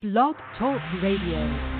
Blog Talk Radio.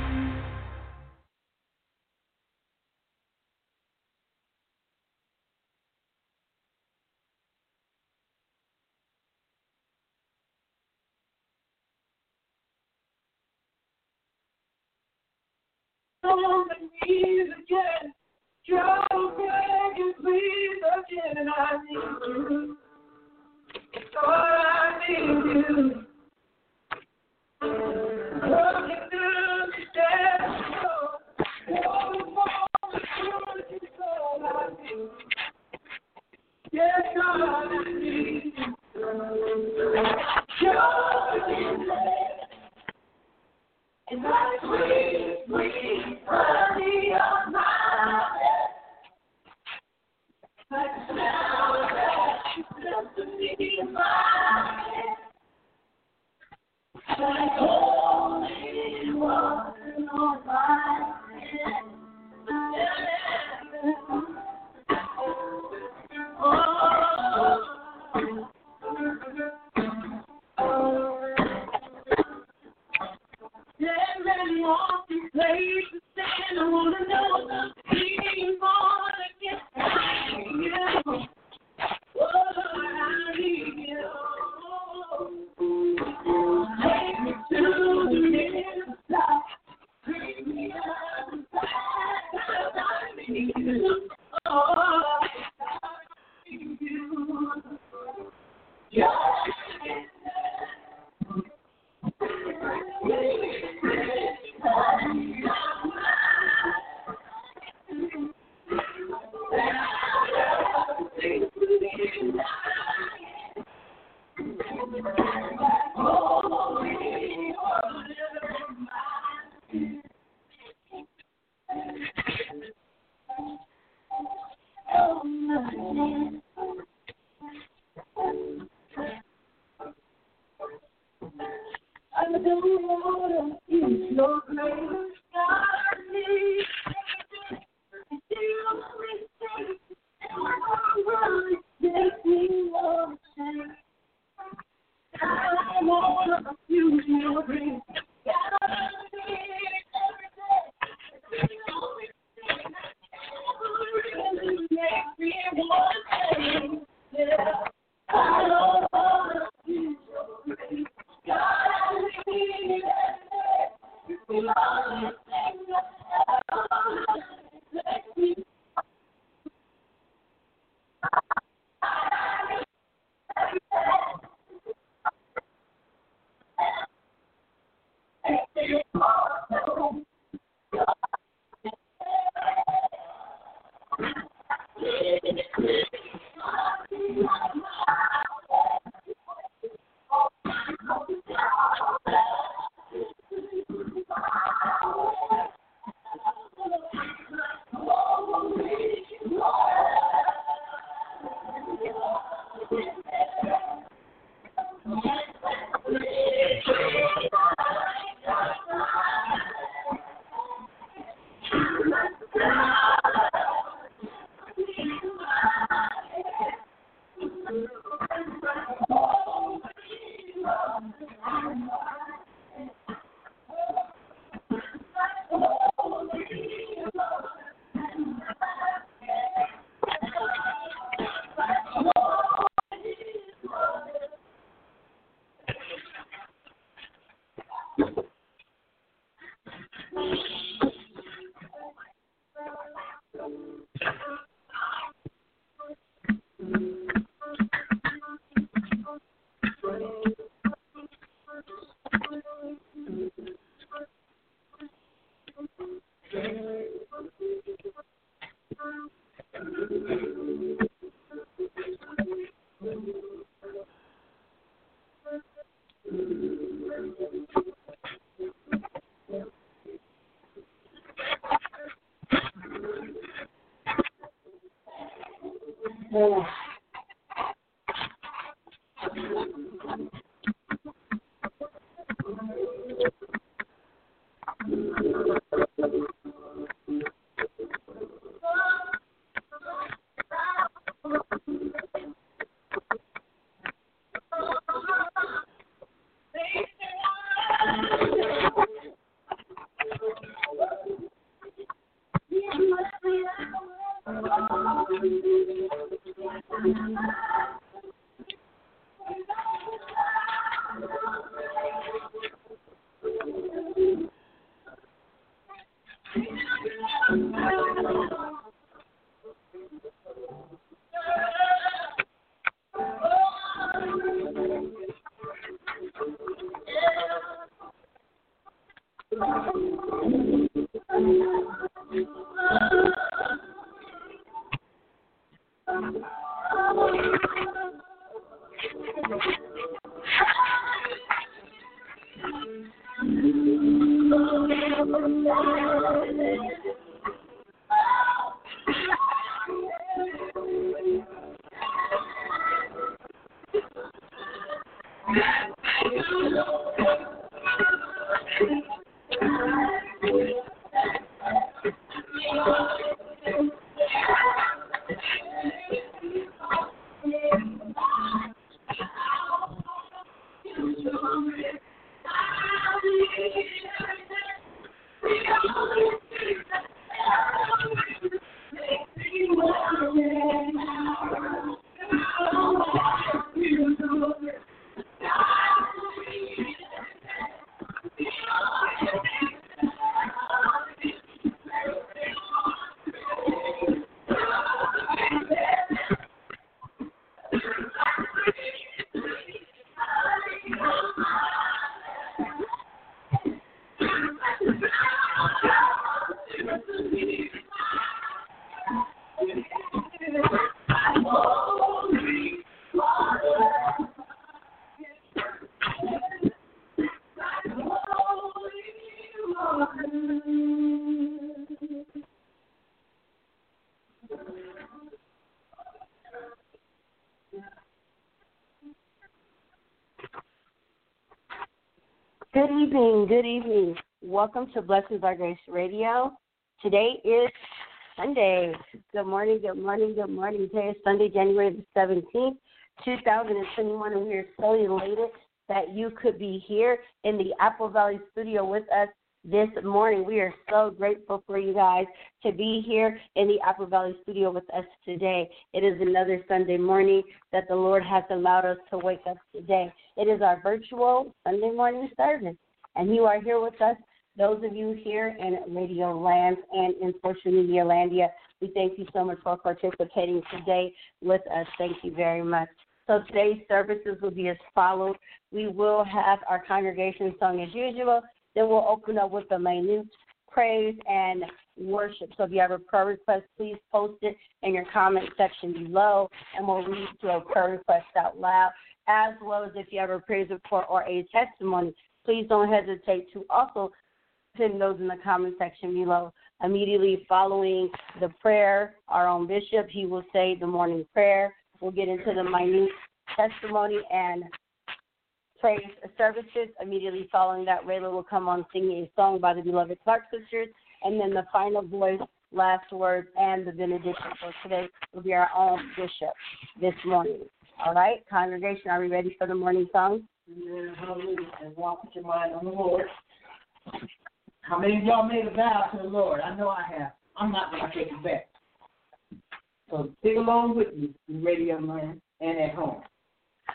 more Good evening, good evening. Welcome to Blessings by Grace Radio. Today is Sunday. Good morning, good morning, good morning. Today is Sunday, January the 17th, 2021, and we are so elated that you could be here in the Apple Valley studio with us this morning. We are so grateful for you guys to be here in the Upper Valley studio with us today. It is another Sunday morning that the Lord has allowed us to wake up today. It is our virtual Sunday morning service, and you are here with us. Those of you here in Radio Land and in social media landia, we thank you so much for participating today with us. Thank you very much. So today's services will be as follows. We will have our congregation song as usual. Then we'll open up with the minute praise and worship. So if you have a prayer request, please post it in your comment section below, and we'll read your prayer request out loud. As well as if you have a praise report or a testimony, please don't hesitate to also pin those in the comment section below. Immediately following the prayer, our own bishop, he will say the morning prayer. We'll get into the minute testimony and praise services. Immediately following that, Rayla will come on singing a song by the beloved Clark sisters, and then the final voice, last words, and the benediction for today will be our own bishop this morning. All right, congregation, are we ready for the morning song? And walk with your mind on the Lord. How many of y'all made a vow to the Lord? I know I have. I'm not going to take it back. So sing along with me Radio Land and at home.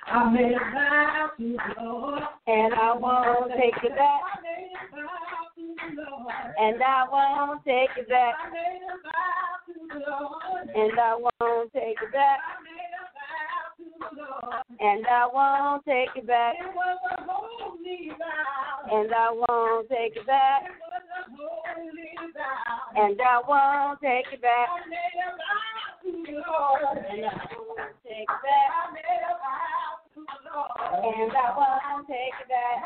I made a vow to the Lord. And I won't take it back. I made a vow to the Lord. And I won't take it back. I made a vow to the Lord. And I won't take it back. I made a vow to the Lord. And I won't take it back. It was a holy vow. And I won't take it back. It was a holy vow. And I won't take it back. I made a vow to the Lord. And I won't take it back. I made a vow. And I won't take it back.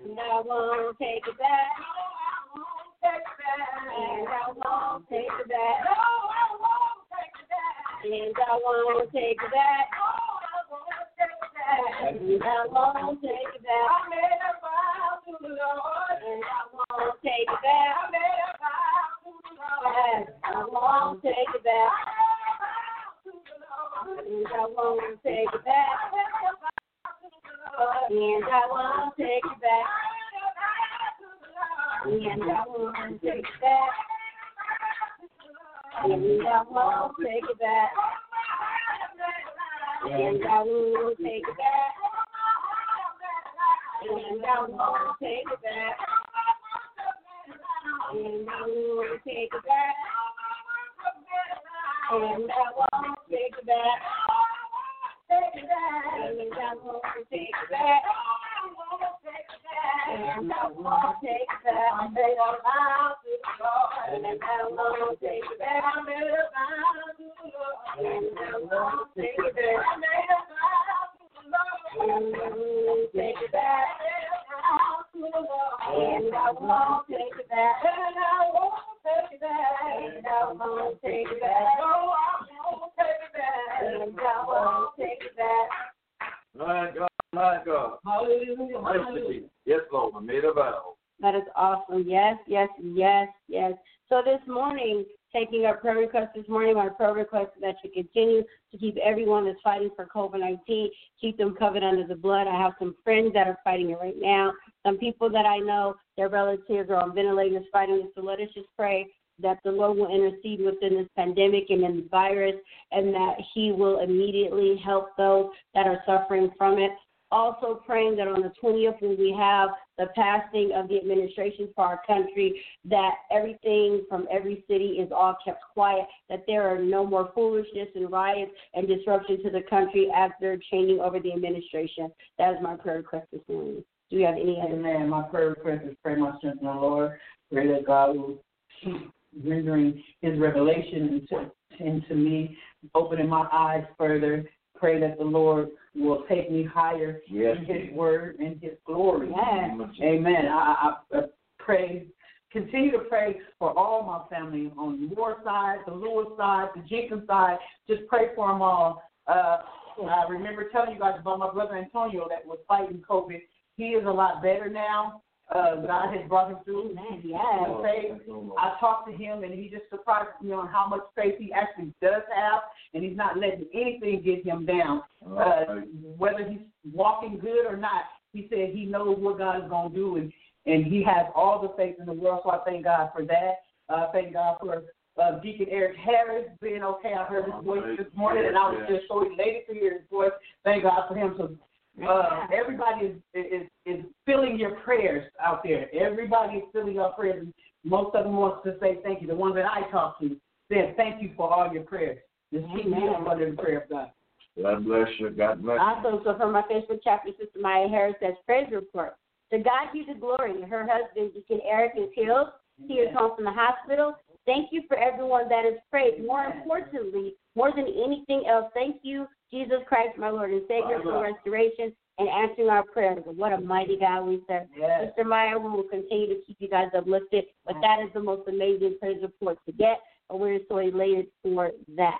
And I won't take it back. And I won't take it back. And I won't take it back. And I won't take it back. I made a vow to the Lord. And I won't take it back. I made a vow to the Lord. I won't take it back. And I won't take it back. And I won't take it back. And I won't take it back. And I won't take it back. And I won't take it back. And I won't take it back. And I won't take it back. And I won't take it back. Take it back. And I won't take it back. I won't take it back. And I won't take it back. I made a vow to and I won't take it back. I made a vow to and I won't take it back. And I won't take it back. And I won't take it back. And I won't take it back. Yes, yes, yes, yes. So this morning, taking our prayer request this morning, my prayer request is that you continue to keep everyone that's fighting for COVID 19, keep them covered under the blood. I have some friends that are fighting it right now. Some people that I know, their relatives are on ventilators fighting it. So let us just pray that the Lord will intercede within this pandemic and in the virus, and that He will immediately help those that are suffering from it. Also praying that on the 20th, when we have the passing of the administration for our country, that everything from every city is all kept quiet, that there are no more foolishness and riots and disruption to the country as they're changing over the administration. That is my prayer request this morning. Do you have any other? Amen. My prayer request is pray my strength in the Lord. Pray that God will keep rendering his revelation into, into me, opening my eyes further. Pray that the Lord will take me higher Yes. in his word and his glory. Yes. Amen. I, I, I pray, continue to pray for all my family on your side, the Lewis side, the Jenkins side. Just pray for them all. Uh, I remember telling you guys about my brother Antonio that was fighting COVID. He is a lot better now. Uh, God has brought him through. Yes. in faith. I talked to him, and he just surprised me on how much faith he actually does have, and he's not letting anything get him down. Uh, whether he's walking good or not, he said he knows what God is going to do, and and he has all the faith in the world. So I thank God for that. Uh, thank God for uh, Deacon Eric Harris being okay. I heard his voice this morning, and I was just so elated to hear his voice. Thank God for him. So uh, everybody is, is is feeling your prayers out there. Everybody is feeling your prayers. Most of them wants to say thank you. The ones that I talk to said thank you for all your prayers. Just keep me Amen. up under the prayer of God. God bless you. God bless you. Awesome. So from my Facebook chapter, Sister Maya Harris says, praise report. To God be the glory. Her husband, Deacon Eric, is healed. He is home from the hospital. Thank you for everyone that has prayed. More importantly, more than anything else, thank you, Jesus Christ, my Lord and Savior, for restoration and answering our prayers. What a mighty God we serve. Yes. Sister Maya, we will continue to keep you guys uplifted, but that is the most amazing praise report to get, and we're so elated for that.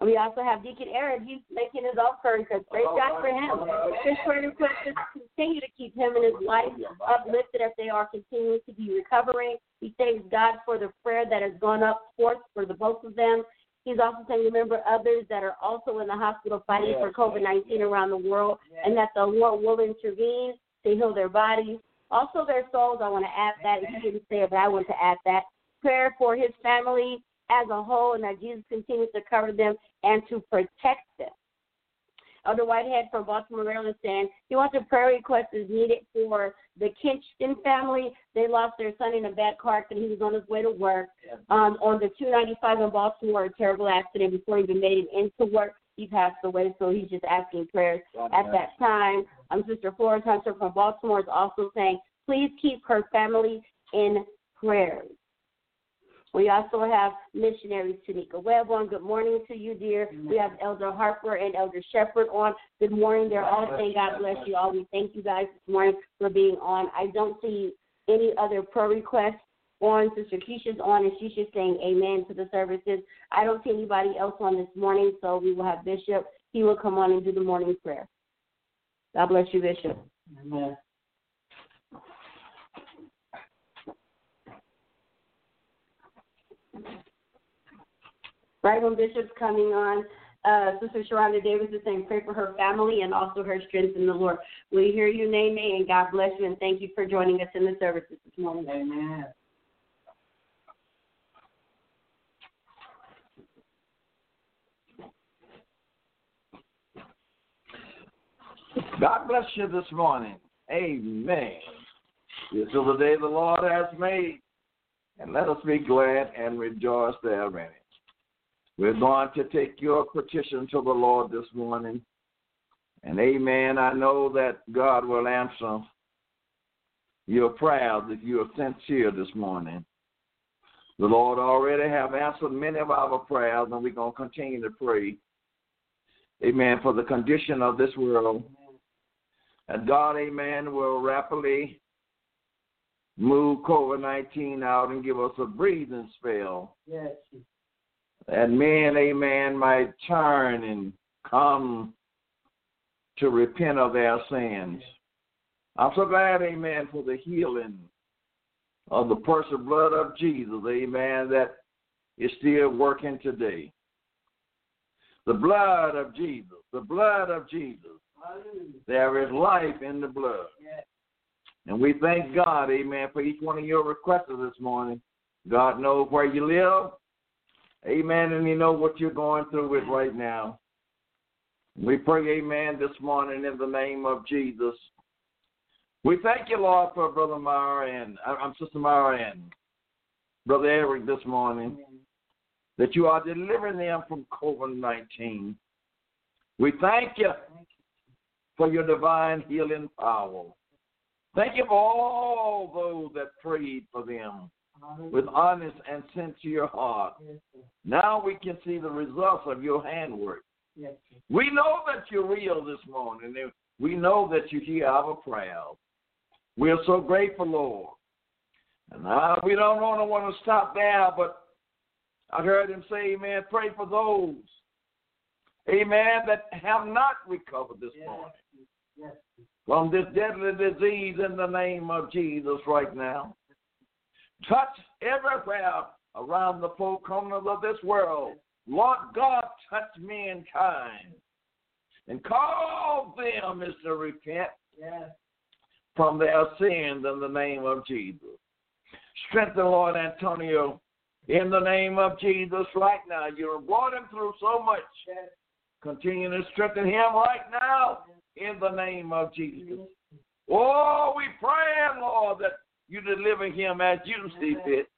We also have Deacon Aaron. He's making his own prayer request. Great job for him. His prayer request is to continue to keep him and his wife uplifted as they are continuing to be recovering. He thanks God for the prayer that has gone up forth for the both of them. He's also saying remember others that are also in the hospital fighting for COVID 19 around the world, and that the Lord will intervene to heal their bodies. Also, their souls. I want to add that. He didn't say it, but I want to add that. Prayer for his family as a whole, and that Jesus continues to cover them and to protect them. Elder Whitehead from Baltimore, Maryland, saying he wants a prayer request is needed for the Kinston family. They lost their son in a bad car accident. He was on his way to work um, on the 295 in Baltimore. A terrible accident. Before he even made it into work, he passed away. So he's just asking prayers at that time. Um, Sister Florence Hunter from Baltimore is also saying, please keep her family in prayers. We also have missionary Tanika Webb on. Good morning to you, dear. We have Elder Harper and Elder Shepherd on. Good morning. They're all saying God bless you all. We thank you guys this morning for being on. I don't see any other prayer requests on. Sister Keisha's on, and she's just saying amen to the services. I don't see anybody else on this morning, so we will have Bishop. He will come on and do the morning prayer. God bless you, Bishop. Amen. Right when Bishop's coming on, uh, Sister Sharonda Davis is saying, pray for her family and also her strength in the Lord. We hear you, Nene, and God bless you, and thank you for joining us in the services this morning. Amen. God bless you this morning. Amen. This is the day the Lord has made, and let us be glad and rejoice therein. We're going to take your petition to the Lord this morning. And amen. I know that God will answer your prayers if you are sincere this morning. The Lord already have answered many of our prayers, and we're going to continue to pray. Amen. For the condition of this world. And God, amen, will rapidly move COVID 19 out and give us a breathing spell. Yes. That men, amen, might turn and come to repent of their sins. I'm so glad, amen, for the healing of the precious blood of Jesus, amen, that is still working today. The blood of Jesus, the blood of Jesus. There is life in the blood. And we thank God, amen, for each one of your requests this morning. God knows where you live. Amen. And you know what you're going through with right now. We pray, amen, this morning in the name of Jesus. We thank you, Lord, for Brother Mara and uh, I'm Sister Mara and Brother Eric this morning, that you are delivering them from COVID 19. We thank you for your divine healing power. Thank you for all those that prayed for them with honest and sincere heart. Now we can see the results of your handwork. We know that you're real this morning. and We know that you hear our prayers. We are so grateful, Lord. And now we don't want to want to stop there, but I heard him say, Amen, pray for those, Amen, that have not recovered this morning from this deadly disease in the name of Jesus right now. Touch everywhere around the four corners of this world. Lord God, touch mankind and call them to repent Yes. from their sins in the name of Jesus. Strengthen Lord Antonio in the name of Jesus right now. You brought him through so much. Yes. Continue to strengthen him right now in the name of Jesus. Oh, we pray, Lord, that you deliver him as you see fit.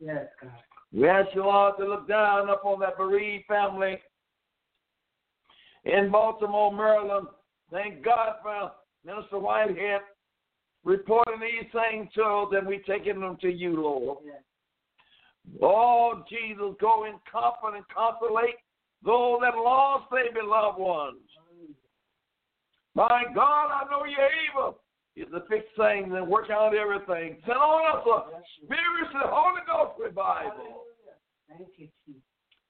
Yes, God. We ask you, Lord, to look down upon that bereaved family in Baltimore, Maryland. Thank God for Minister Whitehead reporting these things to us, and we taking them to you, Lord. Yes. Oh, Jesus, go in comfort and consolate those that lost their beloved ones. My God, I know you're able. Is to fix things and work out everything. Send on us a spiritual Holy Ghost revival. Thank you, Jesus.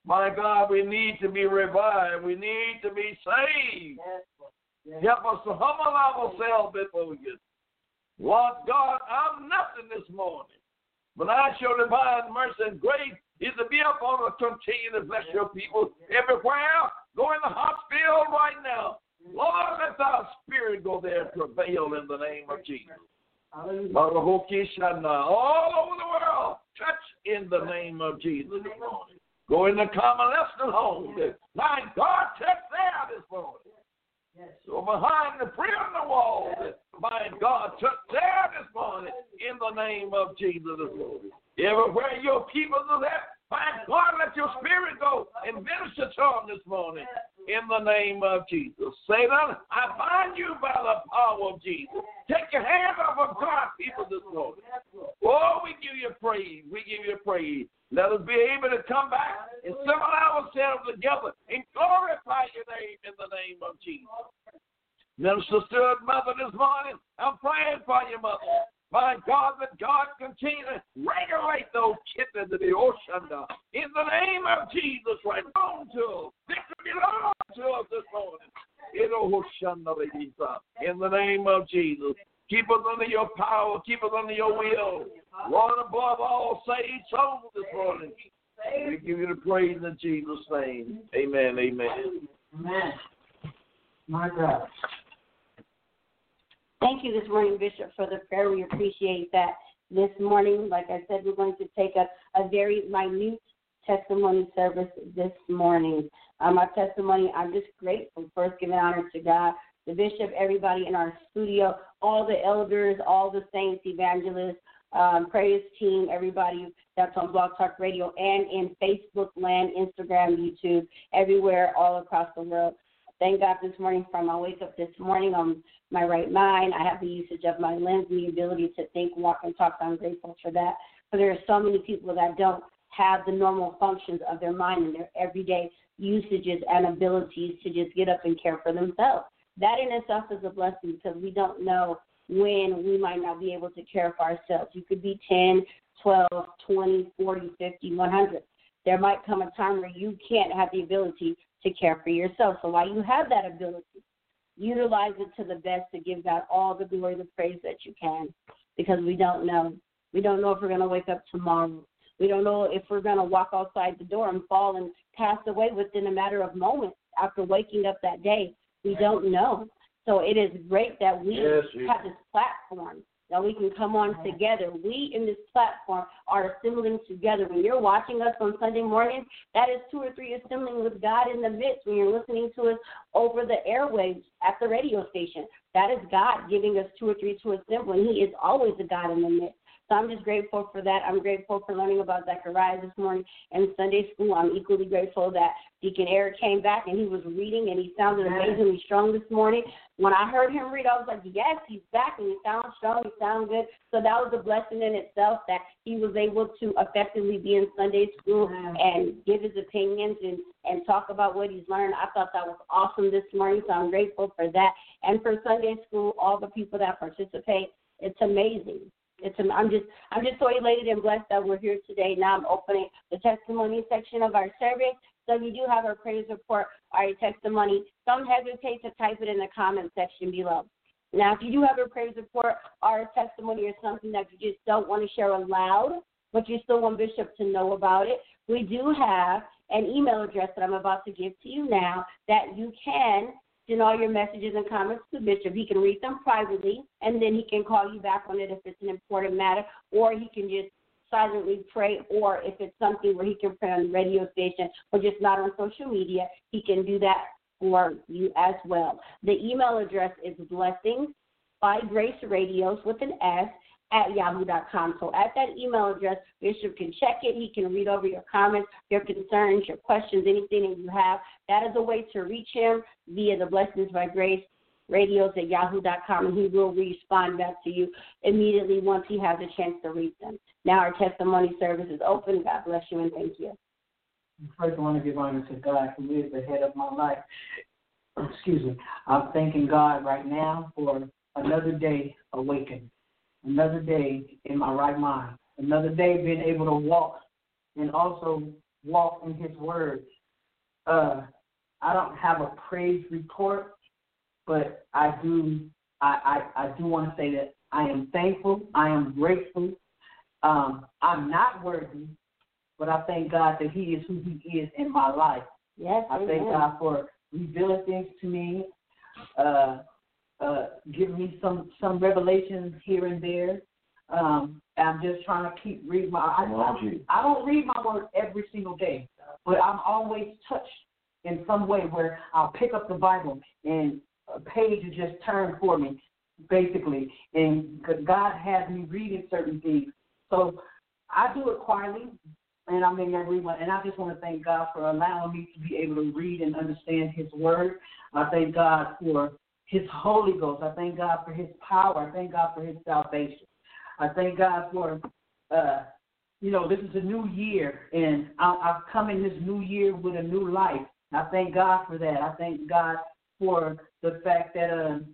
My God, we need to be revived. We need to be saved. Yes, Lord. Yes. Help us to humble ourselves before you. Lord God, I'm nothing this morning. But I show divine mercy and grace is to be upon us, continue to bless your people everywhere. Go in the hospital right now. Lord, let thy spirit go there and prevail in the name of Jesus. Hallelujah. All over the world, touch in the name of Jesus this morning. Go in the convalescent home. My God, touch there this morning. So behind the prison wall, my God, touch there this morning in the name of Jesus this morning. Everywhere your people are at, my God, let your spirit go and minister to them this morning in the name of Jesus. Satan, I bind you by the power of Jesus. Take your hand off of God's people this morning. Oh, we give you praise. We give you praise. Let us be able to come back and assemble ourselves together and glorify your name in the name of Jesus. Minister Stewart, mother, this morning, I'm praying for you, mother. My God, that God continue to regulate those kidneys of the ocean in the name of Jesus right on to us. Victory belongs to us this morning. In the name of Jesus. Keep us under your power. Keep us under your will. Lord, above all, save souls this morning. We give you the praise in Jesus' name. Amen. Amen. Amen. My God. Thank you this morning, Bishop, for the prayer. We appreciate that. This morning, like I said, we're going to take a, a very minute testimony service this morning. Um, our testimony, I'm just grateful. First, giving honor to God the bishop, everybody in our studio, all the elders, all the saints, evangelists, um, praise team, everybody that's on Blog Talk Radio and in Facebook land, Instagram, YouTube, everywhere, all across the world. Thank God this morning for my wake up this morning on my right mind. I have the usage of my limbs and the ability to think, walk, and talk. I'm grateful for that. But there are so many people that don't have the normal functions of their mind in their everyday usages and abilities to just get up and care for themselves. That in itself is a blessing because we don't know when we might not be able to care for ourselves. You could be 10, 12, 20, 40, 50, 100. There might come a time where you can't have the ability to care for yourself. So while you have that ability, utilize it to the best to give God all the glory, the praise that you can, because we don't know. We don't know if we're going to wake up tomorrow. We don't know if we're going to walk outside the door and fall and pass away within a matter of moments after waking up that day. We don't know. So it is great that we Yes, have this platform that we can come on together. We in this platform are assembling together. When you're watching us on Sunday morning, that is two or three assembling with God in the midst. When you're listening to us over the airwaves at the radio station, that is God giving us two or three to assemble, and He is always a God in the midst. So I'm just grateful for that. I'm grateful for learning about Zechariah this morning in Sunday school. I'm equally grateful that Deacon Eric came back and he was reading and he sounded amazingly strong this morning. When I heard him read, I was like, yes, he's back and he sounds strong, he sounds good. So that was a blessing in itself that he was able to effectively be in Sunday school and give his opinions and, and talk about what he's learned. I thought that was awesome this morning, so I'm grateful for that. And for Sunday school, all the people that participate, it's amazing. It's I'm just I'm just so elated and blessed that we're here today. Now I'm opening the testimony section of our service. So if you do have our praise report or your testimony, don't hesitate to type it in the comment section below. Now, if you do have a praise report or a testimony or something that you just don't want to share aloud, but you still want Bishop to know about it, we do have an email address that I'm about to give to you now that you can send all your messages and comments to Bishop. He can read them privately, and then he can call you back on it if it's an important matter, or he can just silently pray, or if it's something where he can pray on the radio station or just not on social media, he can do that for you as well. The email address is blessings by Grace Radios with an S at yahoo.com. So at that email address, Bishop can check it. He can read over your comments, your concerns, your questions, anything that you have. That is a way to reach him via the Blessings by Grace radios at yahoo.com, and he will respond back to you immediately once he has a chance to read them. Now our testimony service is open. God bless you and thank you. First, I want to give honor to God who is the head of my life. Excuse me. I'm thanking God right now for another day awakened, another day in my right mind, another day being able to walk and also walk in His Word. Uh, I don't have a praise report, but I do. I, I, I do want to say that I am thankful. I am grateful. Um, I'm not worthy, but I thank God that He is who He is in my life. Yes, I thank. God for revealing things to me, uh, uh, giving me some some revelations here and there. Um, I'm just trying to keep reading my. I, Come on, G. I, I don't read my word every single day, but I'm always touched in some way where I'll pick up the Bible and a page will just turn for me, basically. And God has me reading certain things, so I do it quietly, and I'm in reading. And I just want to thank God for allowing me to be able to read and understand His Word. I thank God for His Holy Ghost. I thank God for His power. I thank God for His salvation. I thank God for, uh, you know, this is a new year, and I, I've come in this new year with a new life. I thank God for that. I thank God for the fact that um,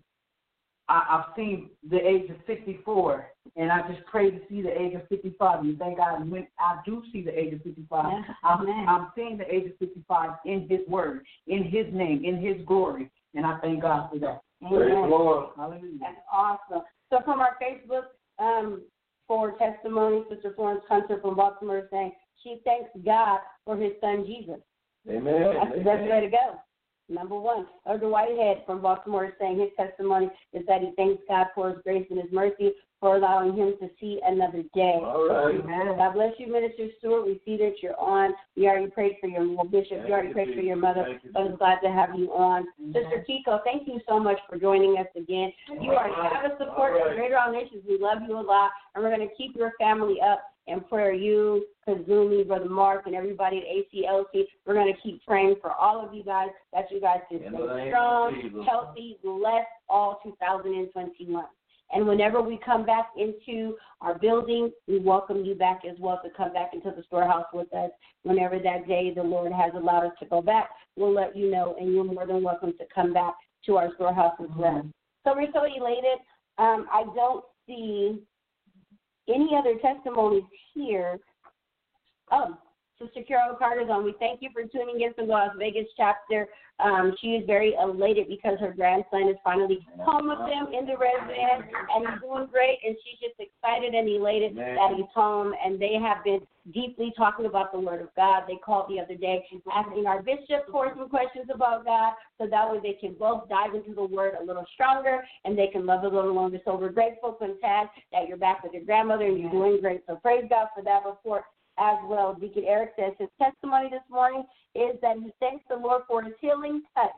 I, I've seen the age of 54, and I just pray to see the age of 55. And thank God when I do see the age of 55, Yes, I'm. I'm seeing the age of 55 in His Word, in His name, in His glory, and I thank God for that. Praise the Lord. Hallelujah. That's awesome. So from our Facebook um, for testimony, Sister Florence Hunter from Baltimore is saying she thanks God for his son Jesus. Amen. That's the best way to go. Number one, Elder Whitehead from Baltimore is saying his testimony is that he thanks God for his grace and his mercy for allowing him to see another day. All right. God bless you, Minister Stewart. We see that you're on. We already prayed for your bishop. Thank We already you, prayed for your mother. You, But I'm glad to have you on. Sister Kiko, thank you so much for joining us again. You are All right. have a support All of. Greater All Nations. We love you a lot, and we're going to keep your family up in prayer. You, Kazumi, Brother Mark, and everybody at ACLC. We're going to keep praying for all of you guys that you guys can In stay strong, healthy, blessed all 2021. And whenever we come back into our building, we welcome you back as well to come back into the storehouse with us. Whenever that day the Lord has allowed us to go back, we'll let you know, and you're more than welcome to come back to our storehouse as well. So we're so elated. Um, I don't see any other testimonies here. Oh, Sister Carol Carter's on. We thank you for tuning in from the Las Vegas chapter. Um, she is very elated because her grandson is finally home with them in the residence, and he's doing great. And she's just excited and elated Man. that he's home. And they have been deeply talking about the Word of God. They called the other day asking our bishop for some questions about God, so that way they can both dive into the Word a little stronger and they can love a little longer. So we're grateful, Quintaz, that you're back with your grandmother and you're doing great. So praise God for that report as well. Deacon Eric says his testimony this morning is that he thanks the Lord for his healing touch,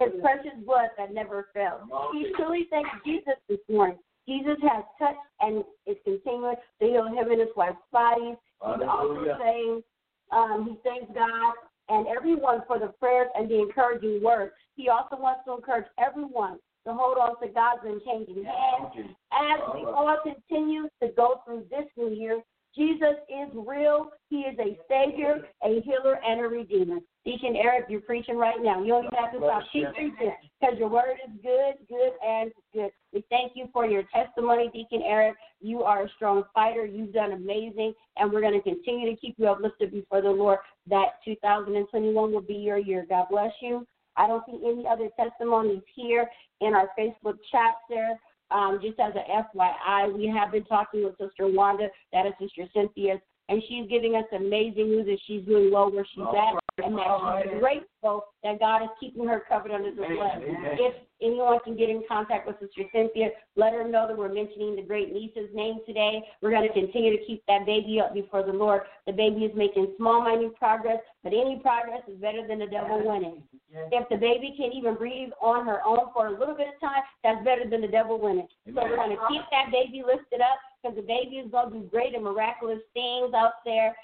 his precious blood that never fails. He truly thanks Jesus this morning. Jesus has touched and is continuing to heal him and his wife's bodies. He's also saying um, he thanks God and everyone for the prayers and the encouraging words. He also wants to encourage everyone to hold on to God's unchanging hand as we all continue to go through this new year, Jesus is real. He is a Savior, a healer, and a Redeemer. Deacon Eric, you're preaching right now. You don't even have to stop. Keep preaching because your word is good, good, and good. We thank you for your testimony, Deacon Eric. You are a strong fighter. You've done amazing, and we're going to continue to keep you uplifted before the Lord. That 2021 will be your year. God bless you. I don't see any other testimonies here in our Facebook chat there. Um, just as a FYI, we have been talking with Sister Wanda, that is Sister Cynthia, and she's giving us amazing news that she's doing well where she's All at, right. and that she's right. grateful that God is keeping her covered under the blood. If anyone can get in contact with Sister Cynthia, let her know that we're mentioning the great niece's name today. We're going to continue to keep that baby up before the Lord. The baby is making small, minute progress, but any progress is better than the devil winning. If the baby can even breathe on her own for a little bit of time, that's better than the devil winning. So we're going to keep that baby lifted up because the baby is going to do great and miraculous things out there.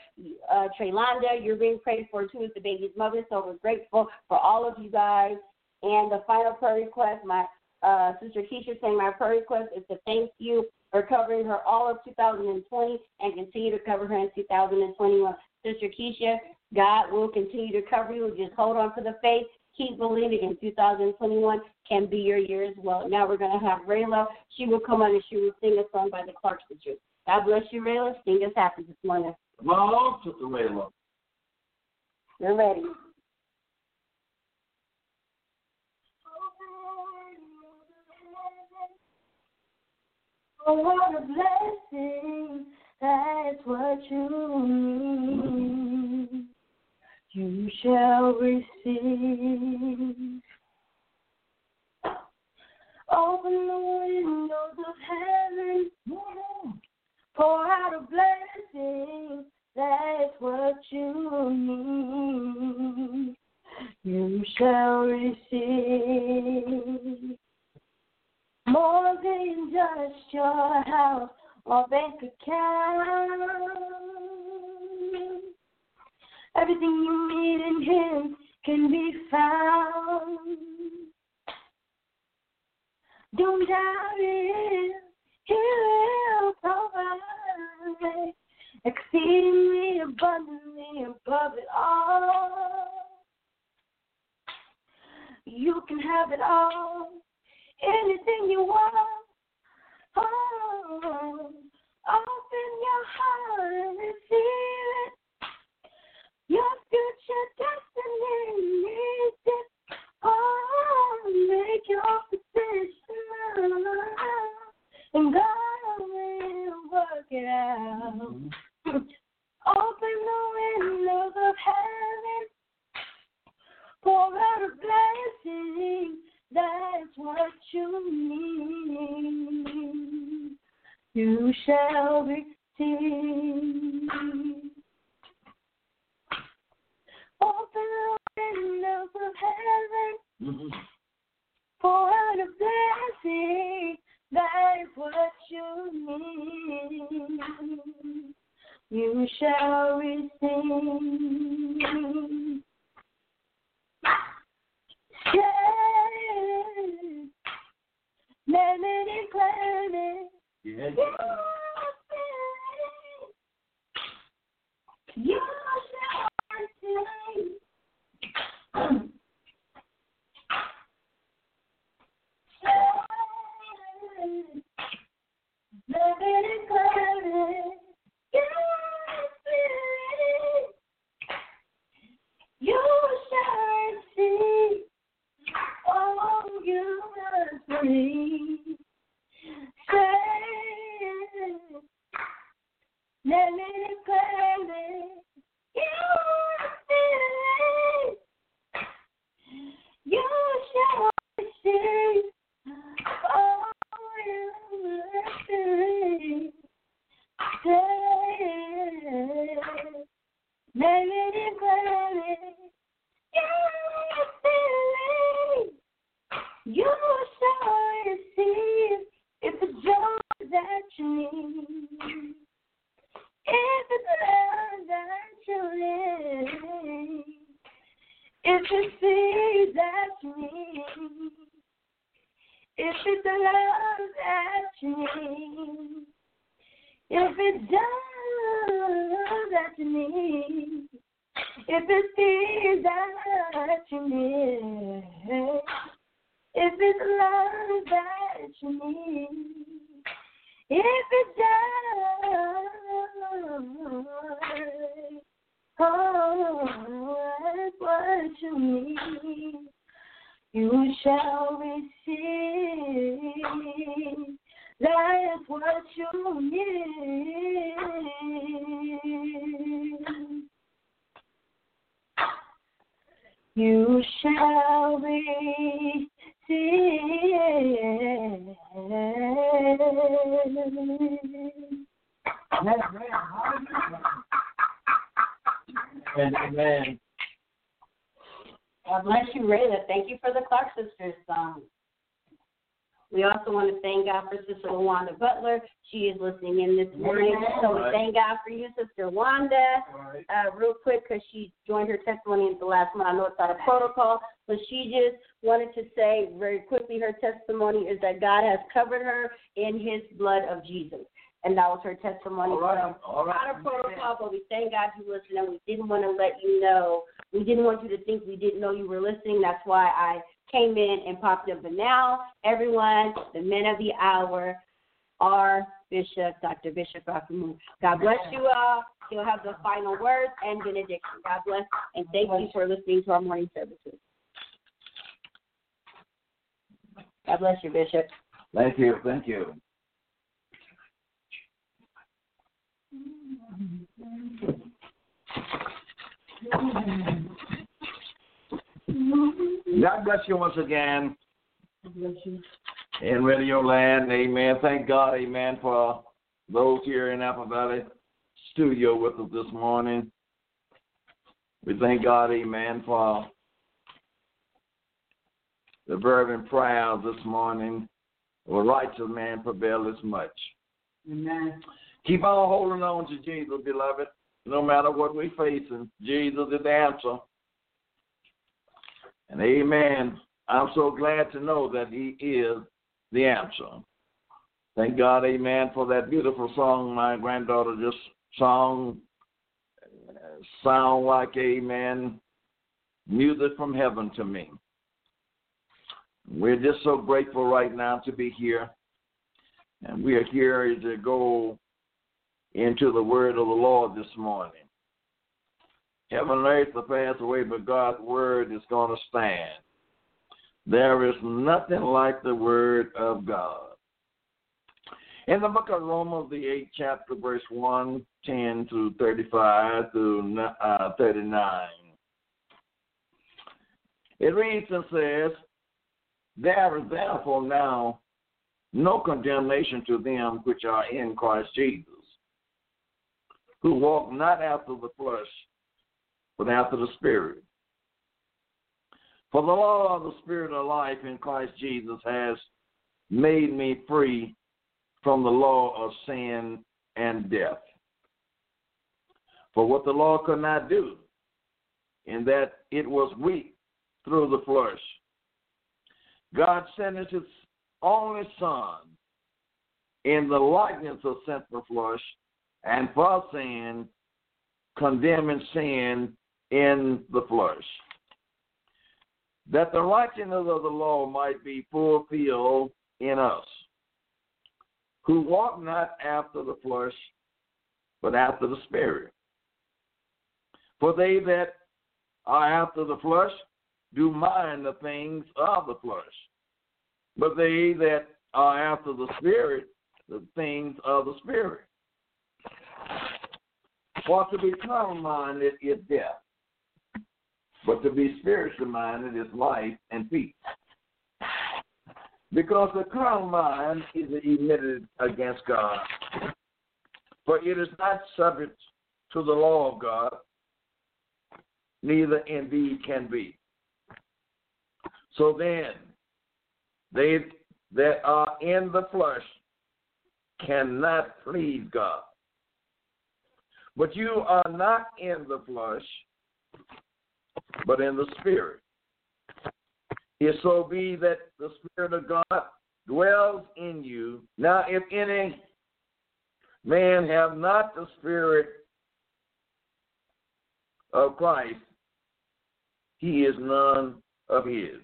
Uh, Traylonda, you're being prayed for too as the baby's mother. So we're grateful for all of you guys. And the final prayer request, my uh, sister Keisha saying my prayer request is to thank you for covering her all of 2020 and continue to cover her in 2021. Sister Keisha, God will continue to cover you. Just hold on to the faith. Keep believing in 2021 can be your year as well. Now we're going to have Rayla. She will come on and she will sing a song by the Clark Sisters. God bless you, Rayla. Sing us happy this morning. Come on, Sister Rayla. You're ready. Oh, what a blessing, that's what you need. You shall receive. Open the windows of heaven, pour out a blessing, that's what you need. You shall receive more than just your house or bank account. Everything you need in Him can be found. Don't doubt it, He will provide exceedingly abundantly above it all. You can have it all anything you want. Oh, open your heart and receive it. Your future destiny make your petition, and God will work it out. Open Amen. Amen. God bless you, Rayla. Thank you for the Clark Sisters song. We also want to thank God for Sister Wanda Butler. She is listening in this morning. So we thank God for you, Sister Wanda. Uh, real quick, because she joined her testimony at the last one. I know it's out of protocol, but she just wanted to say very quickly her testimony is that God has covered her in his blood of Jesus. And that was her testimony. All right. So, All right. out of protocol, but we thank God you listened, and we didn't want to let you know. We didn't want you to think we didn't know you were listening. That's why I came in and popped up. But now, everyone, the men of the hour are Bishop, Dr. Bishop Rakamu. God bless you all. He'll have the final words and benediction. God bless, and thank you for listening to our morning services. God bless you, Bishop. Thank you. Thank you. God bless you once again You. in Radio Land. Amen. Thank God, amen, for those here in Apple Valley studio with us this morning. We thank God, amen, for the fervent prayers this morning. A righteous man prevail as much. Amen. Keep on holding on to Jesus, beloved. No matter what we're facing, Jesus is the answer. And amen. I'm so glad to know that He is the answer. Thank God, amen, for that beautiful song my granddaughter just sung. Sound like, amen, music from heaven to me. We're just so grateful right now to be here. And we are here to go into the word of the Lord this morning. Heaven and earth will pass away, but God's word is going to stand. There is nothing like the word of God. In the book of Romans, the 8th chapter, verse 1, 10 to 35 to uh, 39, it reads and says, There is therefore now no condemnation to them which are in Christ Jesus, who walk not after the flesh, but after the Spirit. For the law of the Spirit of life in Christ Jesus has made me free from the law of sin and death. For what the law could not do, in that it was weak through the flesh, God sent his only Son in the likeness of sinful flesh, and for sin, condemning sin in the flesh, that the righteousness of the law might be fulfilled in us, who walk not after the flesh, but after the Spirit. For they that are after the flesh do mind the things of the flesh, but they that are after the Spirit, the things of the Spirit. For to be carnal minded is death, but to be spiritually minded is life and peace. Because the carnal mind is emitted against God, for it is not subject to the law of God, neither indeed can be. So then, they that are in the flesh cannot please God. But you are not in the flesh, but in the spirit. If so be that the Spirit of God dwells in you. Now, if any man have not the Spirit of Christ, he is none of his.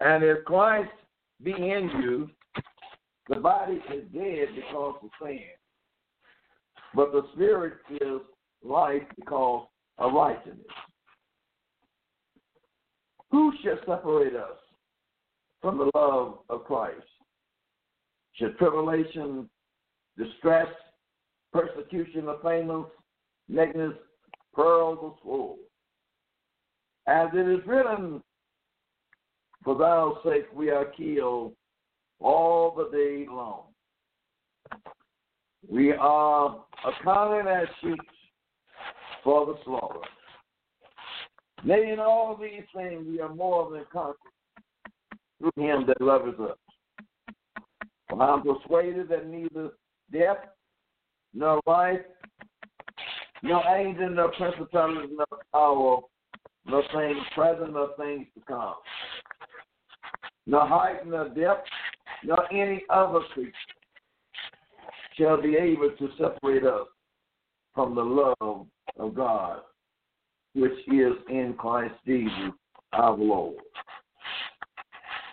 And if Christ be in you, the body is dead because of sin. But the spirit is life because of righteousness. Who shall separate us from the love of Christ? Should tribulation, distress, persecution, famine, nakedness, pearls, or sword? As it is written, for thy sake we are killed all the day long. We are accounted as sheep for the slaughter. Nay, in all these things we are more than conquerors through him that loveth us. For I am persuaded that neither death, nor life, nor angel, nor principalities, nor power, nor things present, nor things to come, nor height, nor depth, nor any other creature shall be able to separate us from the love of God, which is in Christ Jesus our Lord.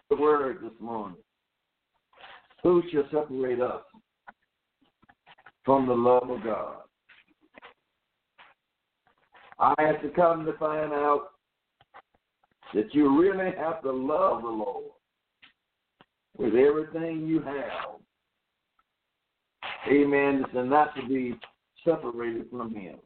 The word this morning. Who shall separate us from the love of God? I had to come to find out that you really have to love the Lord with everything you have. Amen. And not to be separated from Him.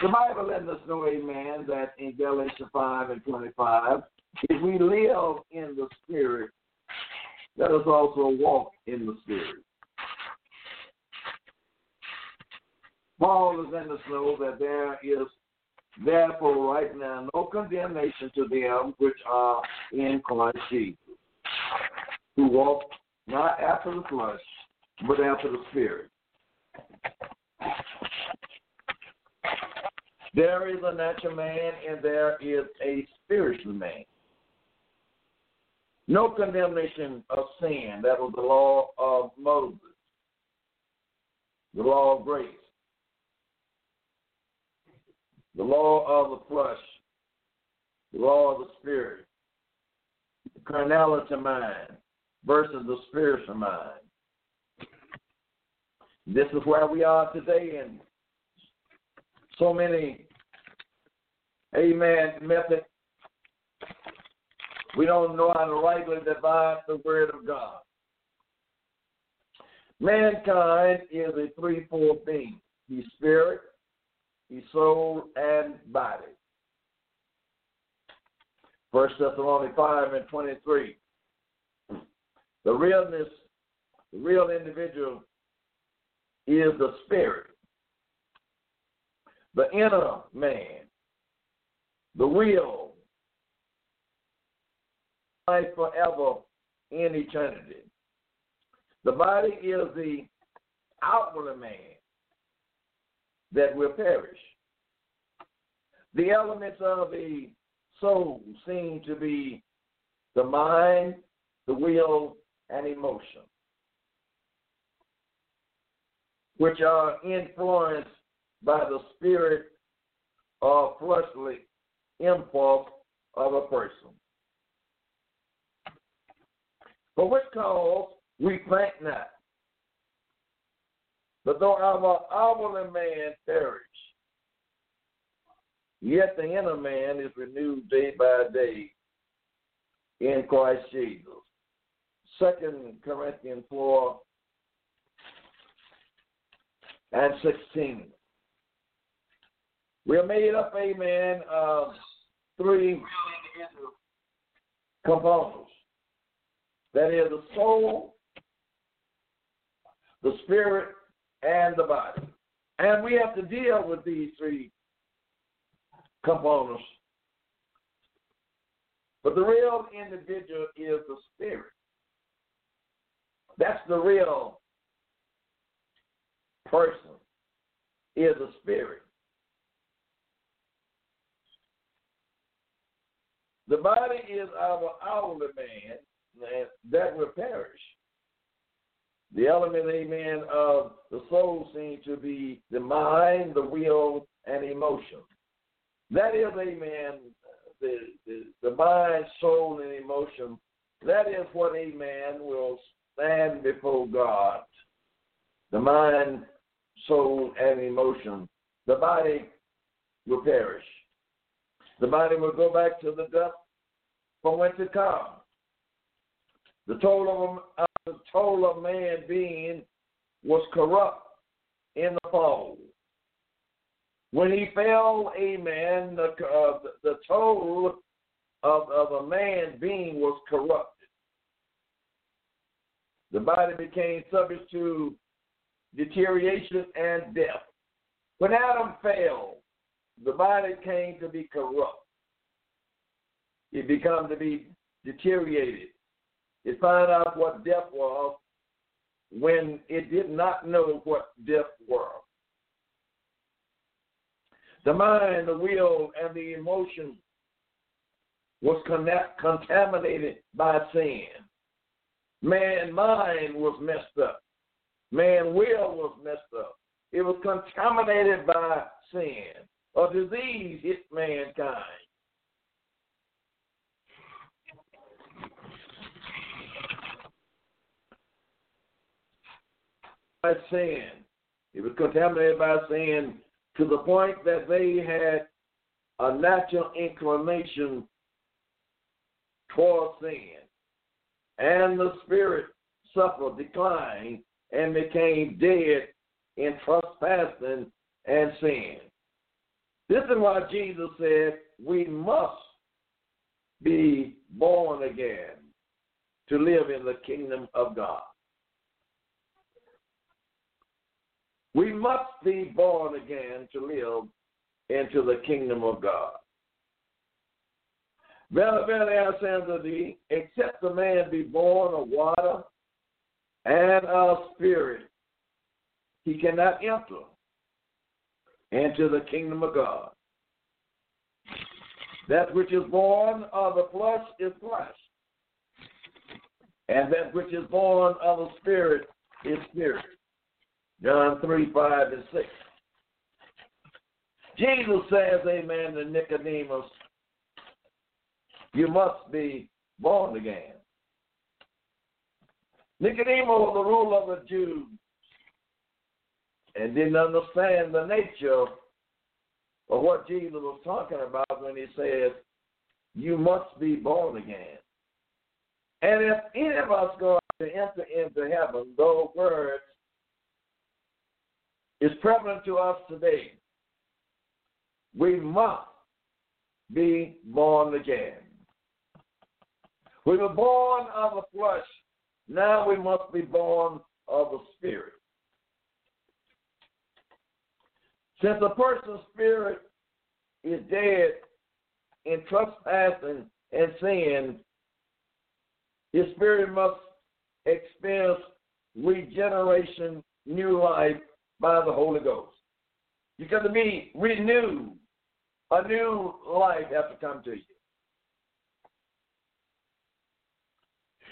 The Bible lets us know, amen, that in Galatians 5 and 25, if we live in the Spirit, let us also walk in the Spirit. Paul is letting us know that there is therefore right now no condemnation to them which are in Christ Jesus, who walk not after the flesh, but after the Spirit. There is a natural man and there is a spiritual man. No condemnation of sin. That was the law of Moses, the law of grace, the law of the flesh, the law of the spirit, the carnality mind versus the spiritual mind. This is where we are today, and so many, amen, method. We don't know how to rightly divide the word of God. Mankind is a threefold being. He's spirit, he's soul, and body. First Thessalonians 5 and 23. The realness, the real individual is the spirit, the inner man, the will, life forever in eternity. The body is the outward man that will perish. The elements of the soul seem to be the mind, the will, and emotion, which are influenced by the spirit or fleshly impulse of a person. For which cause we think not. But though our outward man perish, yet the inner man is renewed day by day in Christ Jesus. Second Corinthians 4 and 16. We are made up, amen, of three components. That is the soul, the spirit, and the body. And we have to deal with these three components. But the real individual is the spirit. That's the real person, is a spirit. The body is our outward man that will perish. The element, amen, of the soul seems to be the mind, the will, and emotion. That is, amen, the, the, the mind, soul, and emotion. That is what a man will stand before God. The mind, soul, and emotion. The body will perish. The body will go back to the dust from whence it comes. The total of, uh, the total of man being was corrupt in the fall. When he fell, amen, the, uh, the, total of, of a man being was corrupted. The body became subject to deterioration and death. When Adam fell, the body came to be corrupt. It became to be deteriorated. It found out what death was when it did not know what death was. The mind, the will, and the emotion was contaminated by sin. Man mind was messed up. Man will was messed up. It was contaminated by sin. A disease hit mankind. By sin. It was contaminated by sin to the point that they had a natural inclination toward sin. And the spirit suffered decline and became dead in trespassing and sin. This is why Jesus said we must be born again to live in the kingdom of God. We must be born again to live into the kingdom of God. Verily, verily, I say unto thee, except a man be born of water and of spirit, he cannot enter into the kingdom of God. That which is born of the flesh is flesh, and that which is born of the spirit is spirit. John 3, 5, and 6. Jesus says, Amen, to Nicodemus, you must be born again. Nicodemus the ruler of the Jews and didn't understand the nature of what Jesus was talking about when he said, You must be born again. And if any of us go to enter into heaven, those words is prevalent to us today. We must be born again. We were born of the flesh. Now we must be born of the spirit. Since a person's spirit is dead in trespassing and sin, his spirit must experience regeneration, new life by the Holy Ghost. You got to be renewed. A new life has to come to you.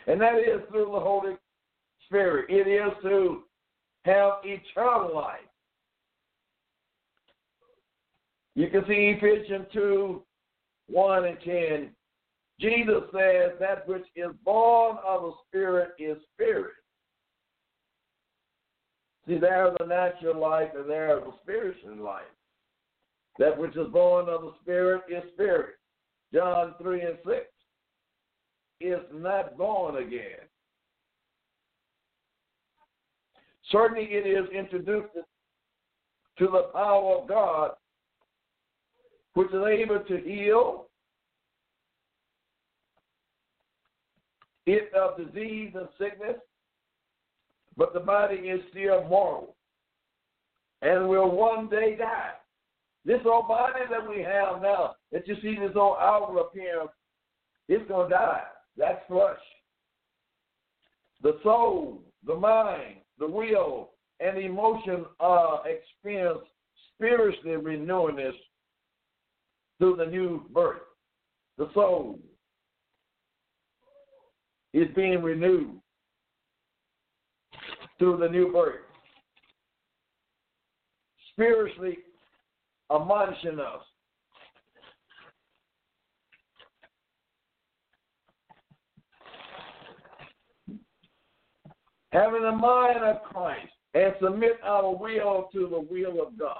And that is through the Holy Spirit. It is to have eternal life. You can see Ephesians 2 1 and 10. Jesus says, That which is born of the Spirit is spirit. See, there is the natural life and there is the spiritual life. That which is born of the Spirit is spirit. John 3 and 6 is not born again. Certainly, it is introduced to the power of God, which is able to heal it of disease and sickness, but the body is still mortal and will one day die. This old body that we have now, that you see this old outward appearance, it's going to die. That's flesh. The soul, the mind, the will, and emotion are experienced spiritually renewing this through the new birth. The soul is being renewed through the new birth. Spiritually admonishing us. Having the mind of Christ and submit our will to the will of God.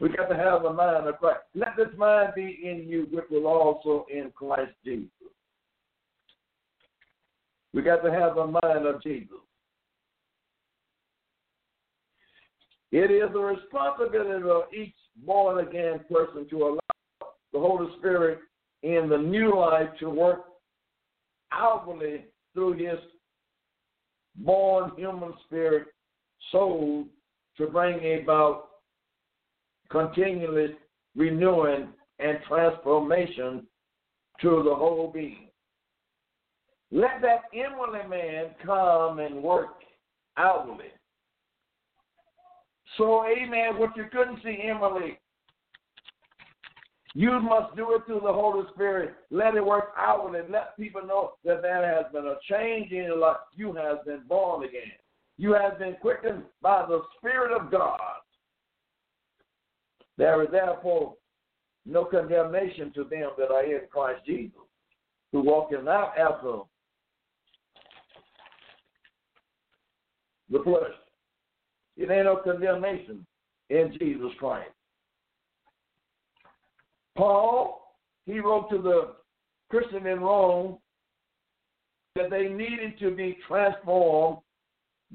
We got to have a mind of Christ. Let this mind be in you, which will also in Christ Jesus. We got to have a mind of Jesus. It is the responsibility of each born again person to allow the Holy Spirit in the new life to work outwardly through his born human spirit soul to bring about continually renewing and transformation to the whole being. Let that inwardly man come and work outwardly. So, amen, what you couldn't see inwardly, you must do it through the Holy Spirit. Let it work outwardly. Let people know that there has been a change in your life. You have been born again. You have been quickened by the Spirit of God. There is therefore no condemnation to them that are in Christ Jesus, who walk in not after the flesh. It ain't no condemnation in Jesus Christ. Paul, he wrote to the Christian in Rome that they needed to be transformed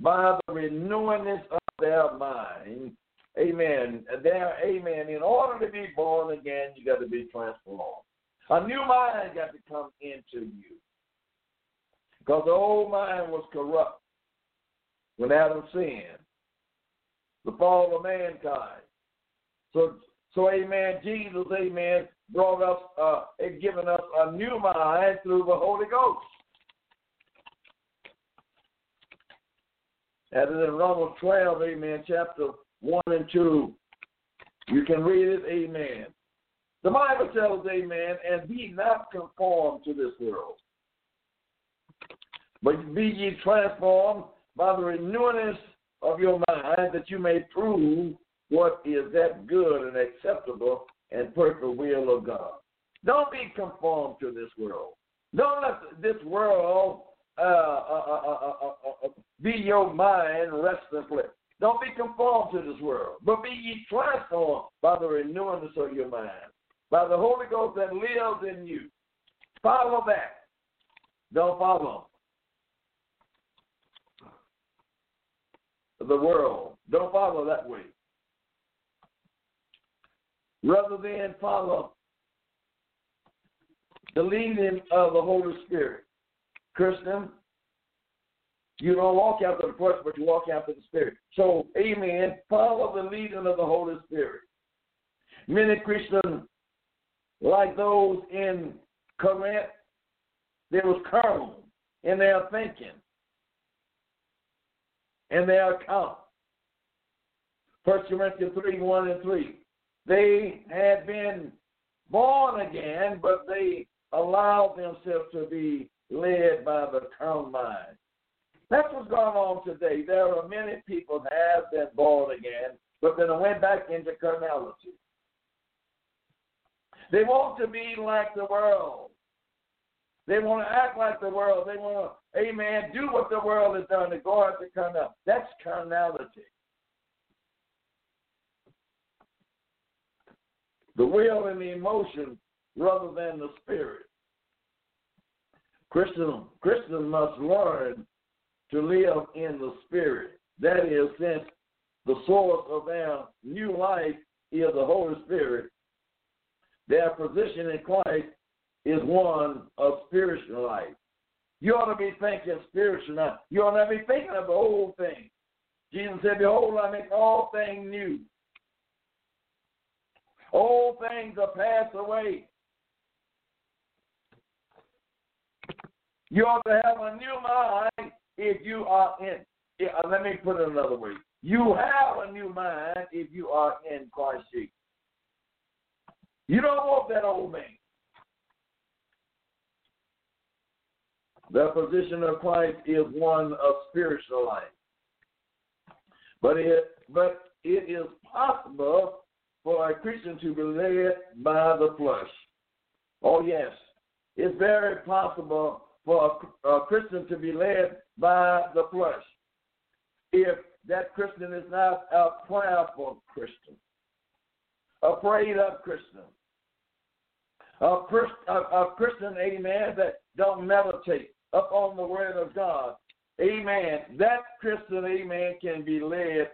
by the renewingness of their mind. Amen. There, amen. In order to be born again, you got to be transformed. A new mind got to come into you. Because the old mind was corrupt when Adam sinned, the fall of mankind. So so, amen, Jesus, amen, brought us, uh, given us a new mind through the Holy Ghost. As in Romans 12, amen, chapter 1 and 2, you can read it, amen. The Bible tells, amen, and be not conformed to this world, but be ye transformed by the renewing of your mind that you may prove what is that good and acceptable and perfect will of God. Don't be conformed to this world. Don't let this world uh, uh, uh, be your mind place. Don't be conformed to this world, but be ye transformed by the renewing of your mind, by the Holy Ghost that lives in you. Follow that. Don't follow the world. Don't follow that way rather than follow the leading of the Holy Spirit. Christian, you don't walk after the flesh, but you walk after the Spirit. So, amen, follow the leading of the Holy Spirit. Many Christians, like those in Corinth, they was carnal in their thinking and their account. First Corinthians 3, 1 and 3. They had been born again, but they allowed themselves to be led by the carnal mind. That's what's going on today. There are many people that have been born again, but then went back into carnality. They want to be like the world. They want to act like the world. They want to, amen, do what the world has done. They go out to carnality. That's carnality. The will and the emotion rather than the spirit. Christian, Christians must learn to live in the Spirit. That is, since the source of their new life is the Holy Spirit, their position in Christ is one of spiritual life. You ought to be thinking spiritual now. You ought to be thinking of the whole thing. Jesus said, Behold, I make all things new. All things are passed away. You ought to have a new mind if you are in. Yeah, uh, let me put it another way. You have a new mind if you are in Christ Jesus. You don't want that old man. The position of Christ is one of spiritual life. But it but it is possible for a Christian to be led by the flesh. Oh yes. It's very possible for a, a Christian to be led by the flesh. If that Christian is not a prayerful Christian, a prayed up Christian, a, a, a Christian, amen, that don't meditate upon the word of God, amen, that Christian, amen, can be led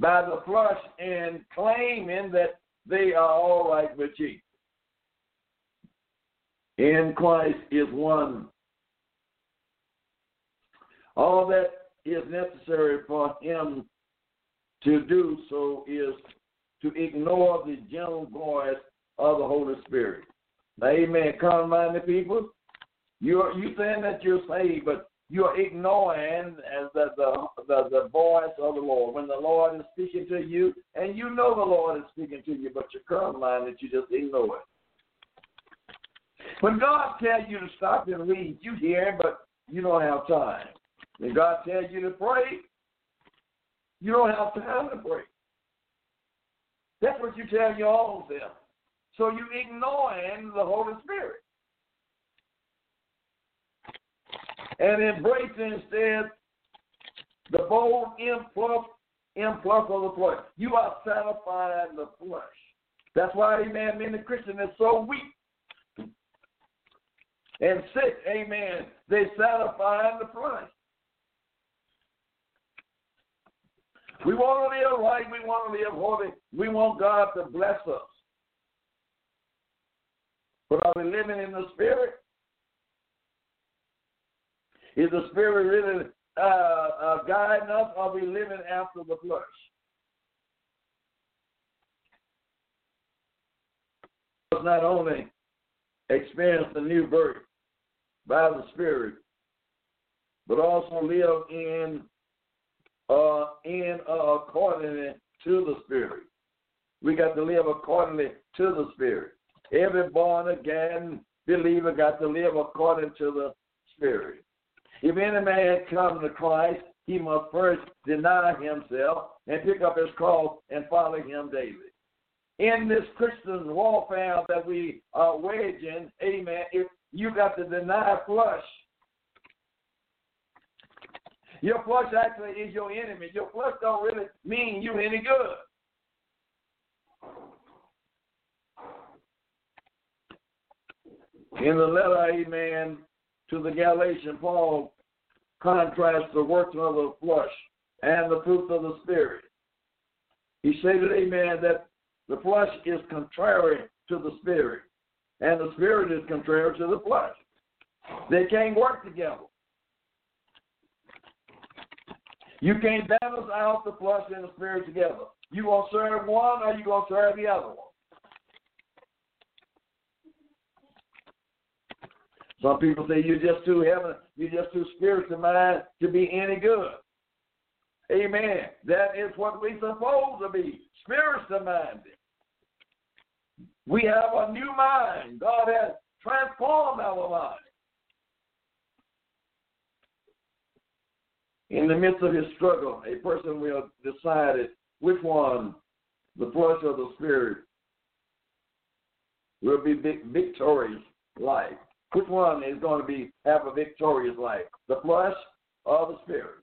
by the flesh and claiming that they are all right with Jesus in Christ is one. All that is necessary for him to do so is to ignore the gentle voice of the Holy Spirit. Now, amen. Carnal minded people, you're you saying that you're saved, but you're ignoring the, the the the voice of the Lord. When the Lord is speaking to you, and you know the Lord is speaking to you, but you're carnal minded, you just ignore it. When God tells you to stop and read, you hear, but you don't have time. When God tells you to pray, you don't have time to pray. That's what you tell your own self. So you ignoring the Holy Spirit. And embracing instead the bold influx, influx of the flesh. You are satisfying the flesh. That's why, amen, many Christians are so weak and sick, amen, they satisfy the flesh. We want to live right. We want to live holy. We want God to bless us. But are we living in the Spirit? Is the Spirit really uh, uh, guiding us? Or are we living after the flesh? Not only experience the new birth, by the Spirit, but also live in uh, in uh, accordingly to the Spirit. We got to live accordingly to the Spirit. Every born again believer got to live according to the Spirit. If any man come to Christ, he must first deny himself and pick up his cross and follow him daily. In this Christian warfare that we are waging, amen, if you got to deny flesh. Your flesh actually is your enemy. Your flesh don't really mean you any good. In the letter, amen, to the Galatian, Paul contrasts the works of the flesh and the fruits of the Spirit. He stated, amen, that the flesh is contrary to the Spirit and the spirit is contrary to the flesh. They can't work together. You can't balance out the flesh and the spirit together. You gonna serve one or you gonna serve the other one. Some people say you're just too heaven, you're just too spiritual mind to be any good. Amen. That is what we're supposed to be, spiritual minded. We have a new mind. God has transformed our mind. In the midst of his struggle, a person will decide which one, the flesh or the spirit, will be victorious life. Which one is going to be have a victorious life, the flesh or the spirit?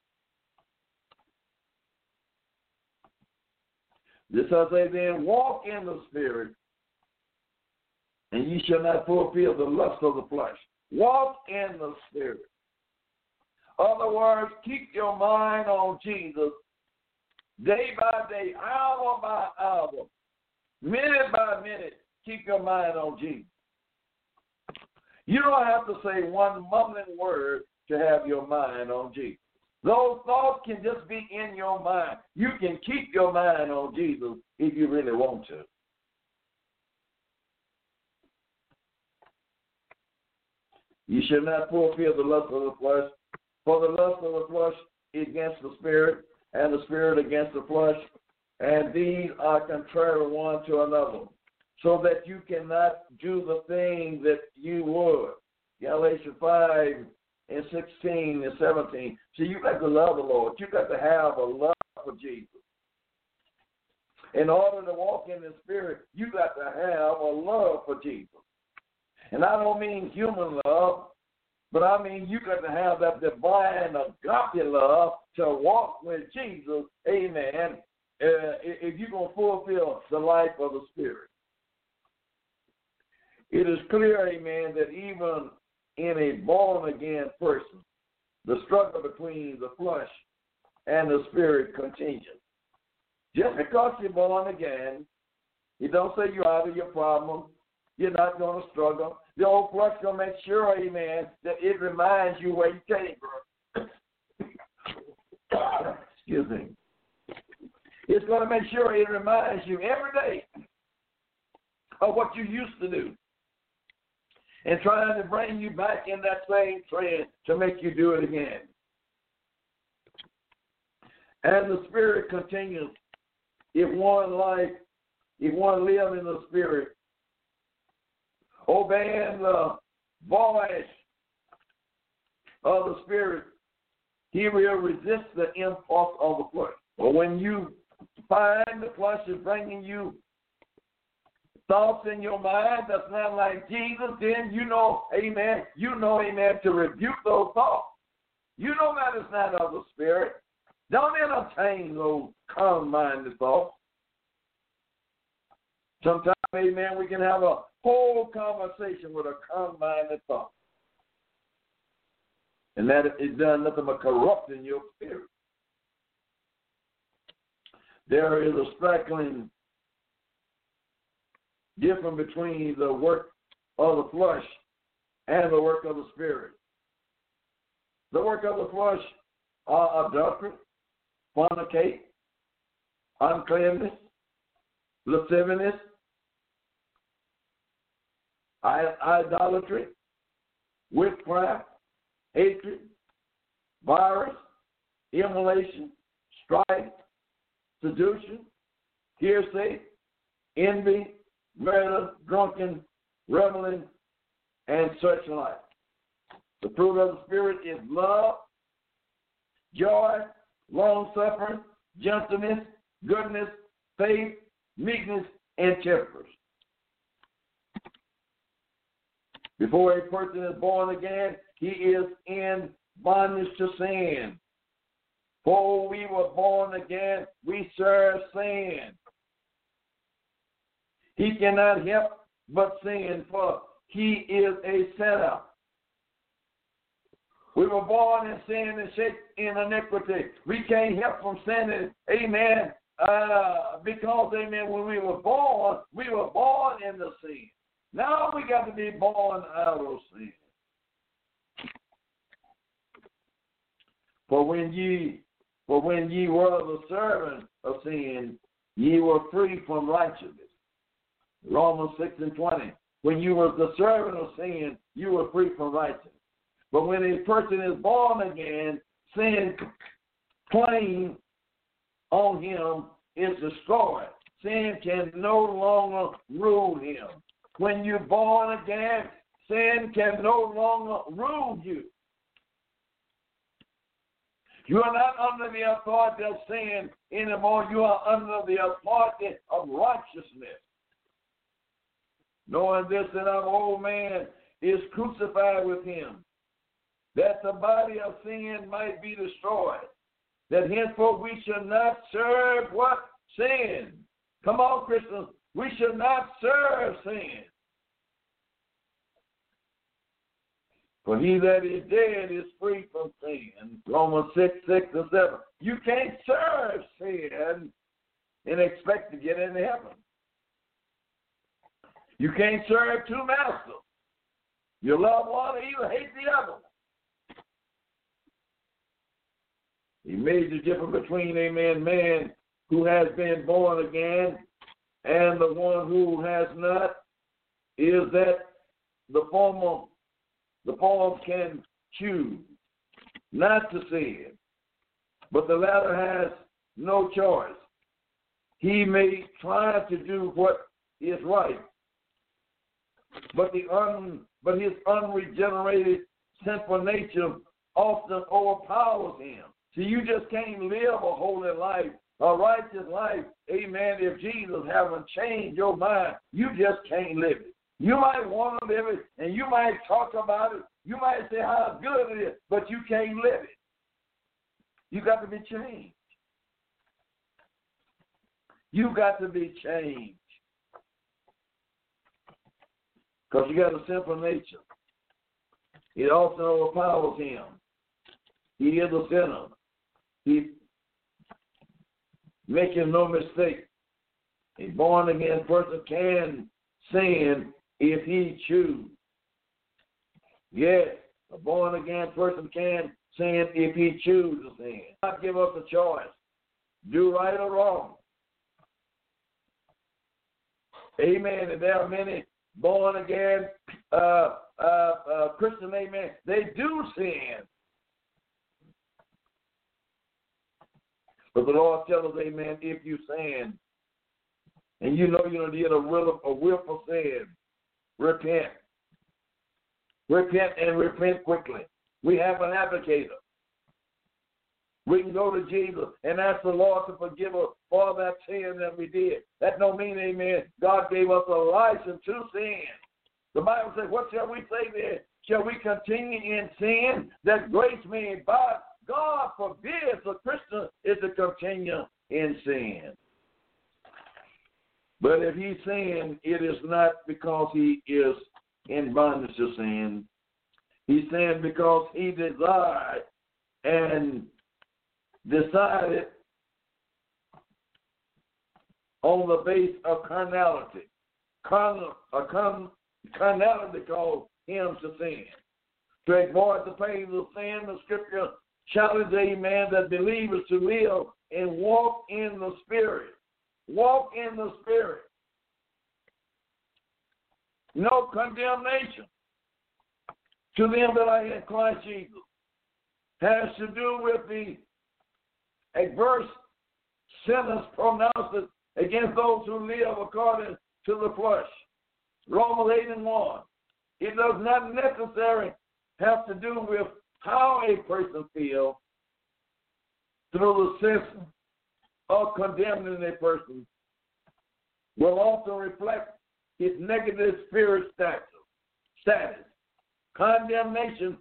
This I say then, walk in the spirit, and ye shall not fulfill the lust of the flesh. Walk in the spirit. Other words, keep your mind on Jesus day by day, hour by hour, minute by minute. Keep your mind on Jesus. You don't have to say one mumbling word to have your mind on Jesus. Those thoughts can just be in your mind. You can keep your mind on Jesus if you really want to. You shall not fulfill the lust of the flesh, for the lust of the flesh against the spirit, and the spirit against the flesh, and these are contrary one to another so that you cannot do the thing that you would. Galatians 5 and 16 and 17. See, you got to love the Lord. You got to have a love for Jesus. In order to walk in the Spirit, you got to have a love for Jesus. And I don't mean human love, but I mean you got to have that divine agape love to walk with Jesus. Amen. Uh, if you're going to fulfill the life of the Spirit. It is clear, amen, that even in a born again person, the struggle between the flesh and the spirit continues. Just because you're born again, you don't say you're out of your problem. You're not going to struggle. The old flesh to make sure, amen, that it reminds you where you came from. Excuse me. It's going to make sure it reminds you every day of what you used to do and trying to bring you back in that same trend to make you do it again. And the Spirit continues. If one life, if one live in the Spirit, obeying the voice of the Spirit, he will resist the impulse of the flesh. But when you find the flesh is bringing you thoughts in your mind that's not like Jesus, then you know, amen, you know, amen, to rebuke those thoughts. You know that it's not of the Spirit. Don't entertain those carnal minded thoughts. Sometimes, amen, we can have a whole conversation with a carnal minded thought. And that is done nothing but corrupting your spirit. There is a straggling different between the work of the flesh and the work of the spirit. The work of the flesh are adultery, fornicate, uncleanness, lasciviousness, idolatry, witchcraft, hatred, virus, immolation, strife, seduction, hearsay, envy, murder, drunken, reveling, and such like. The fruit of the Spirit is love, joy, long suffering, gentleness, goodness, faith, meekness, and temperance. Before a person is born again, he is in bondage to sin. For we were born again, we serve sin. He cannot help but sin, for he is a sinner. We were born in sin and shaped in iniquity. We can't help from sinning. Amen. Uh, because, amen, when we were born, we were born in the sin. Now we got to be born out of sin. For when ye for when ye were the servant of sin, ye were free from righteousness. Romans six and twenty. When you were the servant of sin, you were free from righteousness. But when a person is born again, sin claim on him is destroyed. Sin can no longer rule him. When you're born again, sin can no longer rule you. You are not under the authority of sin anymore. You are under the authority of righteousness. Knowing this, that our old man is crucified with him, that the body of sin might be destroyed, that henceforth we shall not serve what? Sin. Come on, Christians. We shall not serve sin. For he that is dead is free from sin. Romans 6, 6 and 7. You can't serve sin and expect to get into heaven. You can't serve two masters. You love one or you hate the other. He made the difference between, amen, man who has been born again and the one who has not, is that the former, the former can choose not to sin, but the latter has no choice. He may try to do what is right, but the un, but his unregenerated sinful nature often overpowers him. See, you just can't live a holy life, a righteous life, amen, if Jesus haven't changed your mind. You just can't live it. You might want to live it, and you might talk about it. You might say how good it is, but you can't live it. You got to be changed. You got to be changed. Because you got a simple nature. It also overpowers him. He is a sinner. He making no mistake. A born again person can sin if he choose. Yes, a born again person can sin if he chooses to sin. God give us a choice. Do right or wrong. Amen. And there are many born again uh, uh, uh, Christian, amen. They do sin. But the Lord tells us, amen, if you sin, and you know you're did a will a willful sin, repent. Repent and repent quickly. We have an advocate. We can go to Jesus and ask the Lord to forgive us for that sin that we did. That don't mean, amen, God gave us a license to sin. The Bible says, what shall we say then? Shall we continue in sin that grace may abound? God forbids a Christian is to continue in sin. But if he sin, it is not because he is in bondage to sin. He sinned because he desired and decided on the base of carnality. Carnal, carnality caused him to sin. To avoid the pains of sin, the scripture challenges, a man that believers to live and walk in the Spirit. Walk in the Spirit. No condemnation to them that are in Christ Jesus has to do with the adverse sentence pronounced against those who live according to the flesh. Romans 8 and 1. It does not necessarily have to do with how a person feels through the sense of condemning a person will also reflect his negative spirit status. status. Condemnation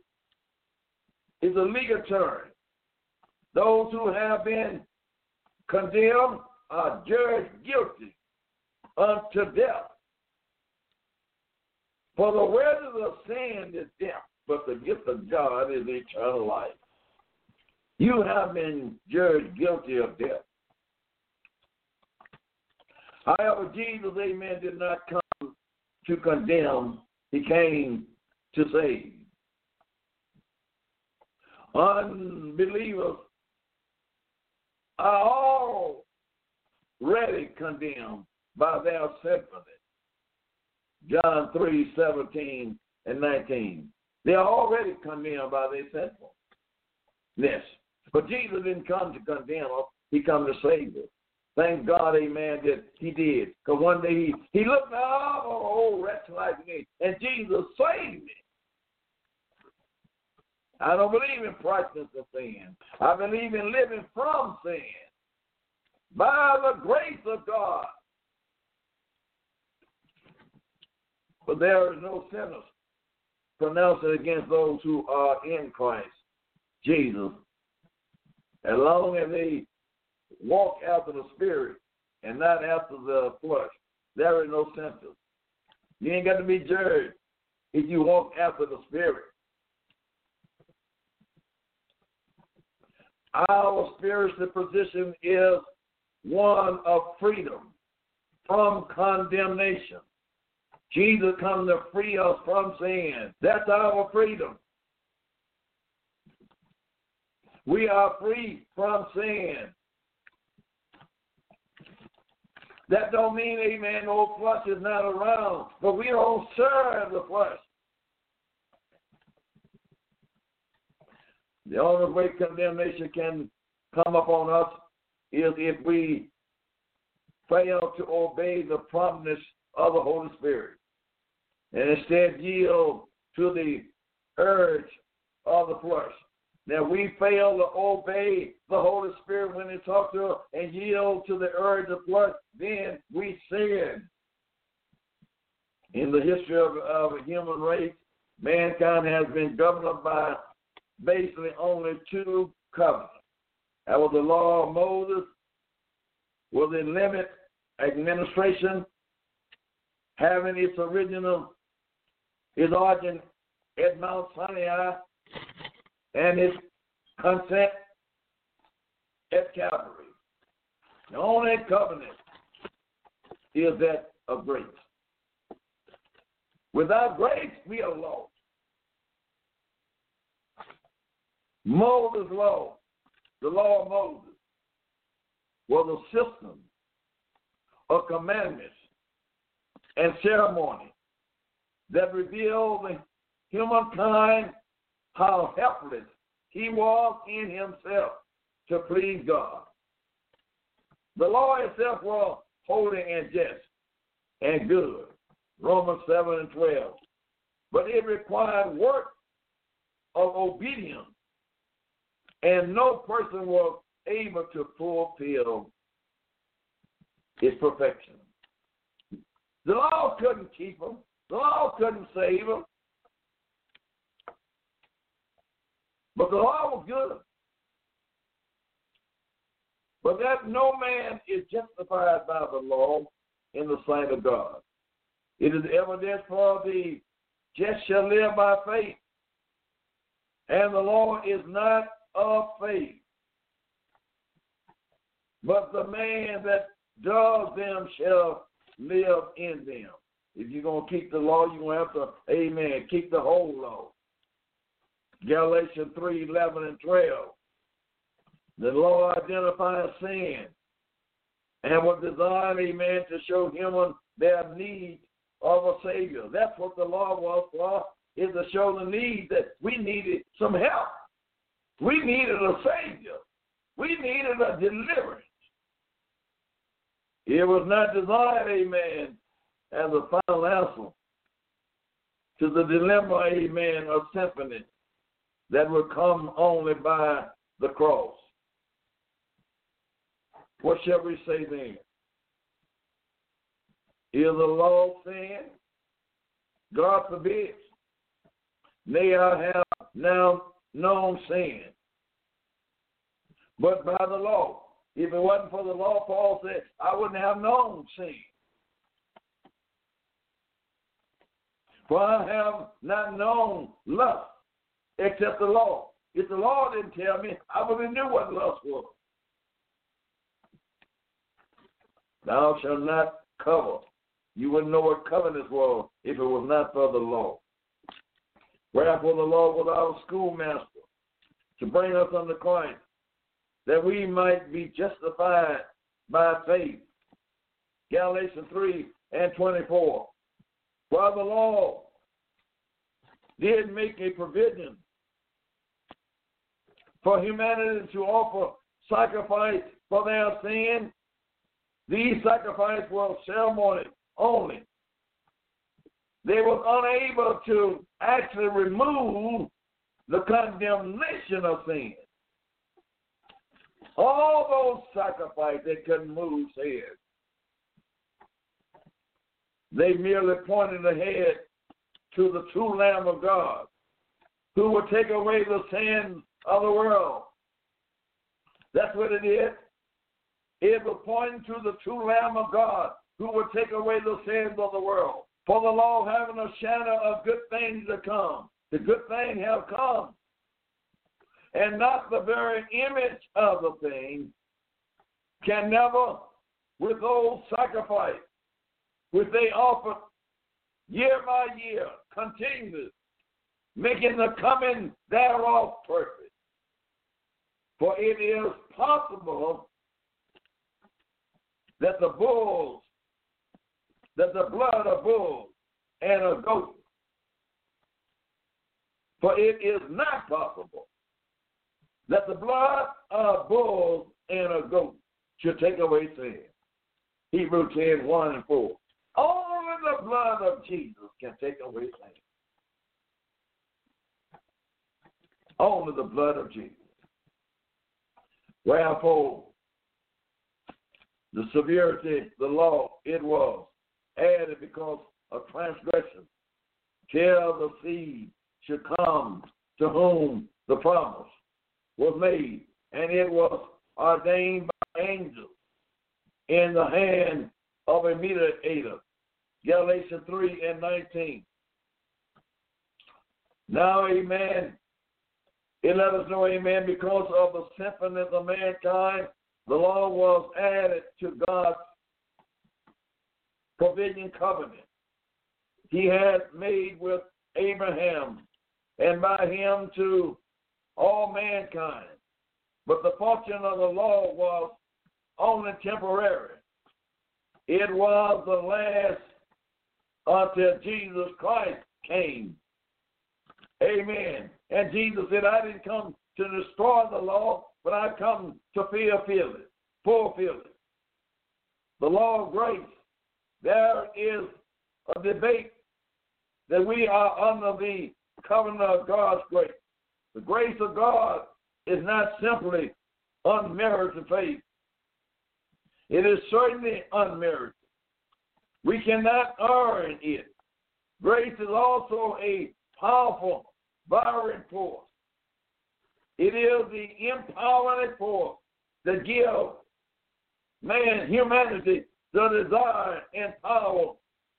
is a legal term. Those who have been condemned are judged guilty unto death. For the wages of sin is death, but the gift of God is eternal life. You have been judged guilty of death. However, Jesus, amen, did not come to condemn, he came to save. Unbelievers Oh, are already condemned by their sympathy. John 3 17 and 19. They are already condemned by their sinfulness. But Jesus didn't come to condemn us, He come to save us. Thank God, amen, that He did. Because one day He, he looked out, oh, old wretch like me, and Jesus saved me. I don't believe in practice of sin. I believe in living from sin by the grace of God. But there is no sentence pronounced against those who are in Christ Jesus. As long as they walk after the Spirit and not after the flesh, there is no sentence. You ain't got to be judged if you walk after the Spirit. Our spiritual position is one of freedom from condemnation. Jesus comes to free us from sin. That's our freedom. We are free from sin. That don't mean, amen, no flesh is not around, but we don't serve the flesh. The only way condemnation can come upon us is if we fail to obey the promptness of the Holy Spirit and instead yield to the urge of the flesh. Now we fail to obey the Holy Spirit when He talks to us and yield to the urge of flesh, then we sin. In the history of, of a human race, mankind has been governed by basically only two covenants. That was the law of Moses, was a limit administration having its original, its origin at Mount Sinai and its consent at Calvary. The only covenant is that of grace. Without grace, we are lost. Moses' law, the law of Moses, was a system of commandments and ceremony that revealed humankind how helpless he was in himself to please God. The law itself was holy and just and good. Romans 7 and 12. But it required work of obedience, and no person was able to fulfill its perfection. The law couldn't keep them. The law couldn't save them. But the law was good. But that no man is justified by the law in the sight of God. It is evident for the just shall live by faith. And the law is not of faith. But the man that does them shall live in them. If you're going to keep the law, you're going to have to, amen, keep the whole law. Galatians 3 11 and 12. The law identifies sin and was designed, amen, to show human their need of a Savior. That's what the law was for, is to show the need that we needed some help. We needed a Savior. We needed a deliverance. It was not designed, amen, as a final answer to the dilemma, amen, of symphony that would come only by the cross. What shall we say then? Is the law sin? God forbid. May I have now known sin. But by the law. If it wasn't for the law, Paul said, I wouldn't have known sin. For I have not known lust except the law. If the law didn't tell me, I would have knew what lust was. Thou shalt not cover You wouldn't know what covenants were if it was not for the law. Wherefore the law was our schoolmaster to bring us unto Christ, that we might be justified by faith. Galatians 3 and 24. While the law did make a provision for humanity to offer sacrifice for their sin, these sacrifices were ceremony only. They were unable to actually remove the condemnation of sin. All those sacrifices they couldn't move sin. They merely pointed ahead to the true Lamb of God, who would take away the sins of the world. That's what it is. It was pointing to the true Lamb of God, who would take away the sins of the world. For the law having a shadow of good things to come. The good thing have come. And not the very image of the thing can never with withhold sacrifice, which they offer year by year, continuous, making the coming thereof perfect. For it is possible that the bulls, that the blood of bulls and of goats, for it is not possible that the blood of bulls and of goats should take away sin. Hebrew 10, 1 and 4. Only the blood of Jesus can take away sin. Only the blood of Jesus. Wherefore, the severity, the law, it was added because of transgression, till the seed should come to whom the promise was made, and it was ordained by angels in the hand of a mediator. Galatians 3 and 19. Now, amen. It let us know, amen, because of the sinfulness of mankind, the law was added to God's provision covenant. He had made with Abraham and by him to all mankind. But the function of the law was only temporary. It was the last until Jesus Christ came. Amen. And Jesus said, I didn't come to destroy the law, but I come to fulfill it, fulfill it. The law of grace. There is a debate that we are under the covenant of God's grace. The grace of God is not simply unmerited faith. It is certainly unmerited. We cannot earn it. Grace is also a powerful, vibrant force. It is the empowering force that gives man, humanity, the desire and power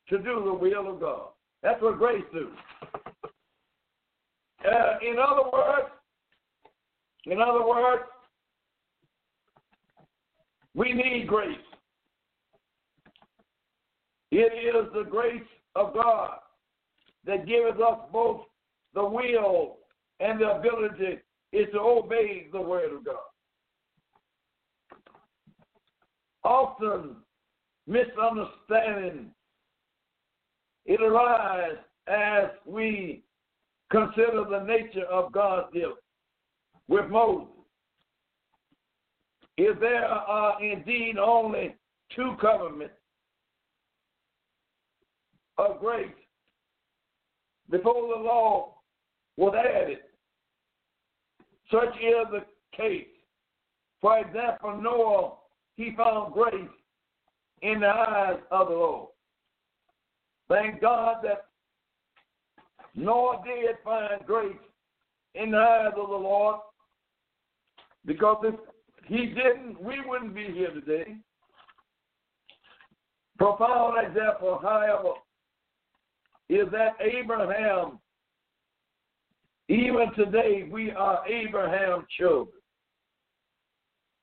to do the will of God. That's what grace do. Uh, in other words, in other words, we need grace. It is the grace of God that gives us both the will and the ability is to obey the word of God. Often misunderstanding it arises as we consider the nature of God's deal with Moses. If there are indeed only two covenants of grace before the law was added, such is the case. For example, Noah, he found grace in the eyes of the Lord. Thank God that Noah did find grace in the eyes of the Lord because if he didn't, we wouldn't be here today. Profound example, however, is that Abraham, even today, we are Abraham's children.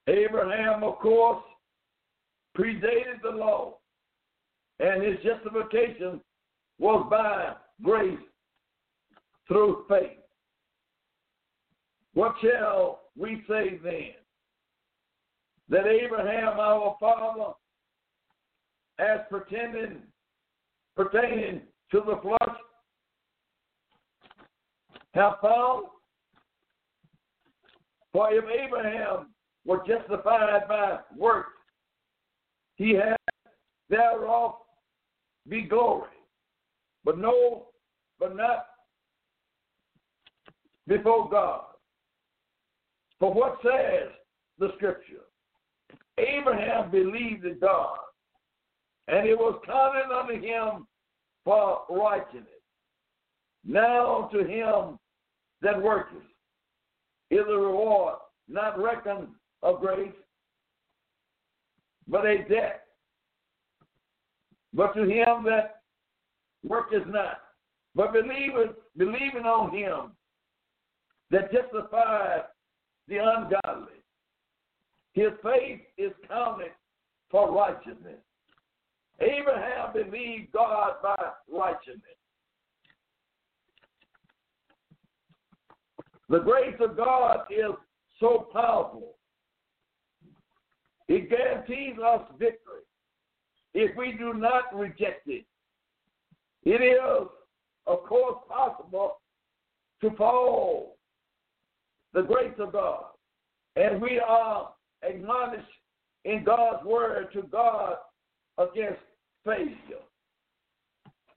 Abraham, of course, predated the law. and his justification was by grace through faith. What shall we say then? That Abraham, our father, as pretending pertaining to the flesh, have found? For if Abraham were justified by works, he had thereof be glory. But no, but not before God. For what says the scripture? Abraham believed in God, and it was counted unto him for righteousness. Now to him that worketh is a reward not reckoned of grace, but a debt. But to him that worketh not, but believeth, believing on him that justifies the ungodly, his faith is counted for righteousness. Abraham believed God by righteousness. The grace of God is so powerful. It guarantees us victory if we do not reject it. It is, of course, possible to fall the grace of God. And we are admonished in God's word to God against failure.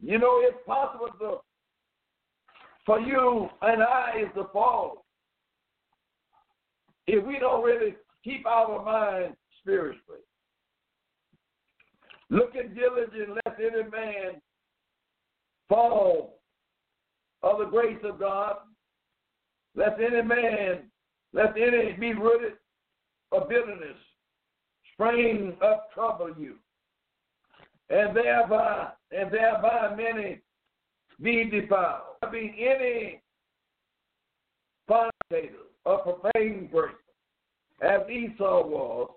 You know, it's possible to, for you and I is to fall if we don't really keep our mind spiritually. Looking diligent, lest any man fall of the grace of God, lest any man, lest any be rooted of bitterness, spring up trouble you and thereby and thereby many be defiled. Be any fornicator or profane person, as Esau was,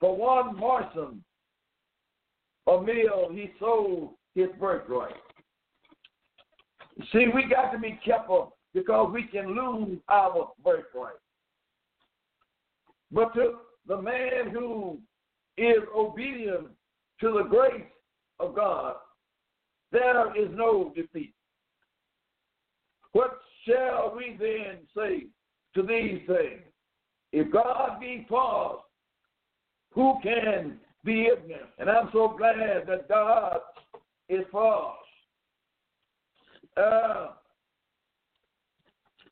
for one morsel of meal he sold his birthright. See, we got to be careful because we can lose our birthright. But to the man who is obedient to the grace of God, there is no defeat. What shall we then say to these things? If God be for us, who can be ignorant? And I'm so glad that God is for us.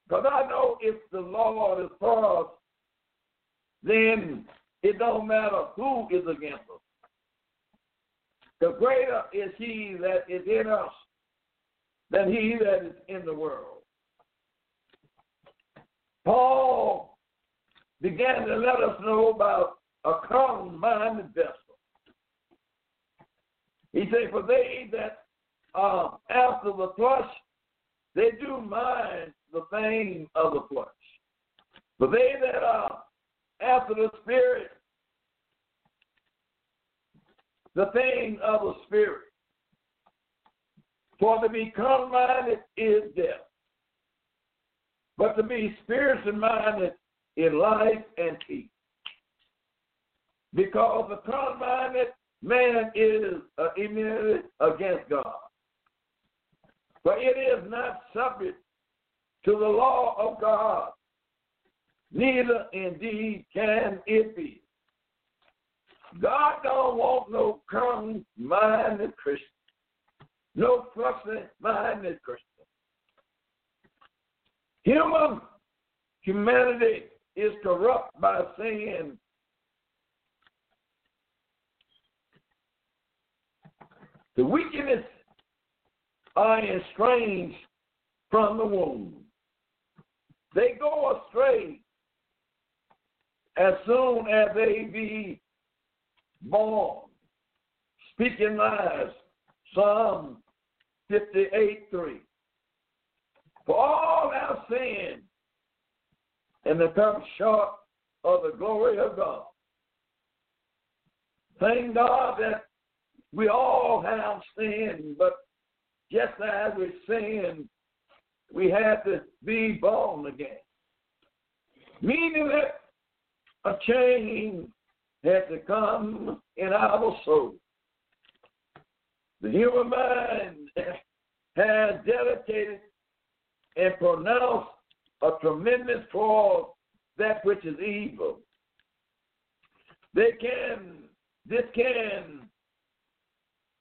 Because uh, I know if the Lord is for us, then it don't matter who is against us. The greater is he that is in us than he that is in the world. Paul began to let us know about a carnal minded vessel. He said, For they that are after the flesh, they do mind the thing of the flesh. But they that are after the spirit, the thing of the Spirit. For to be carnal minded is death, but to be spiritually minded is life and peace. Because the carnal minded man is uh, immune against God. But it is not subject to the law of God, neither indeed can it be. God don't want no carnal-minded Christian, no fleshly-minded Christian. Human humanity is corrupt by sin. The wickedness are estranged from the womb. They go astray as soon as they be born, speaking lies. Psalm 58 3. For all our sin and the come short of the glory of God. Thank God that we all have sinned, but just as we sinned, we had to be born again. Meaning that a change had to come in our soul. The human mind has dedicated and pronounced a tremendous force that which is evil. They can, this can,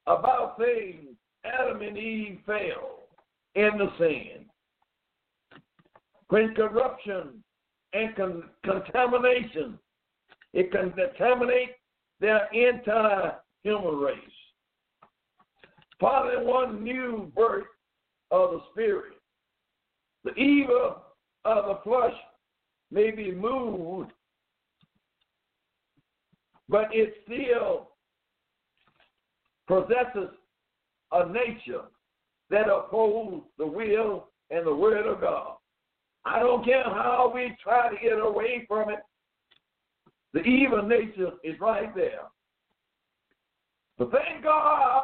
about things Adam and Eve fell in the sin. When corruption and con- contamination, it can contaminate their entire human race. Father, one new birth of the Spirit. The evil of the flesh may be moved, but it still possesses a nature that upholds the will and the word of God. I don't care how we try to get away from it, the evil nature is right there. But thank God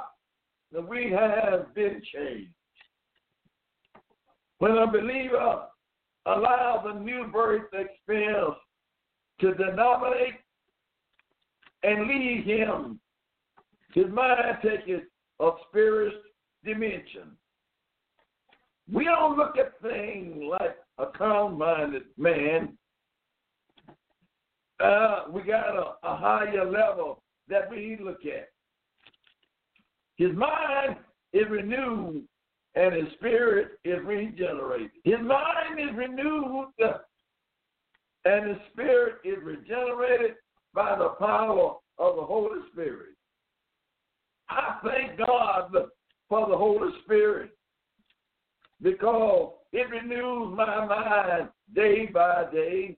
that we have been changed. When a believer allows a new birth experience to denominate and lead him, his mind takes it a spirit dimension. We don't look at things like a carnal-minded man. Uh, we got a, a higher level that we look at. His mind is renewed and his spirit is regenerated. His mind is renewed and his spirit is regenerated by the power of the Holy Spirit. I thank God for the Holy Spirit because it renews my mind day by day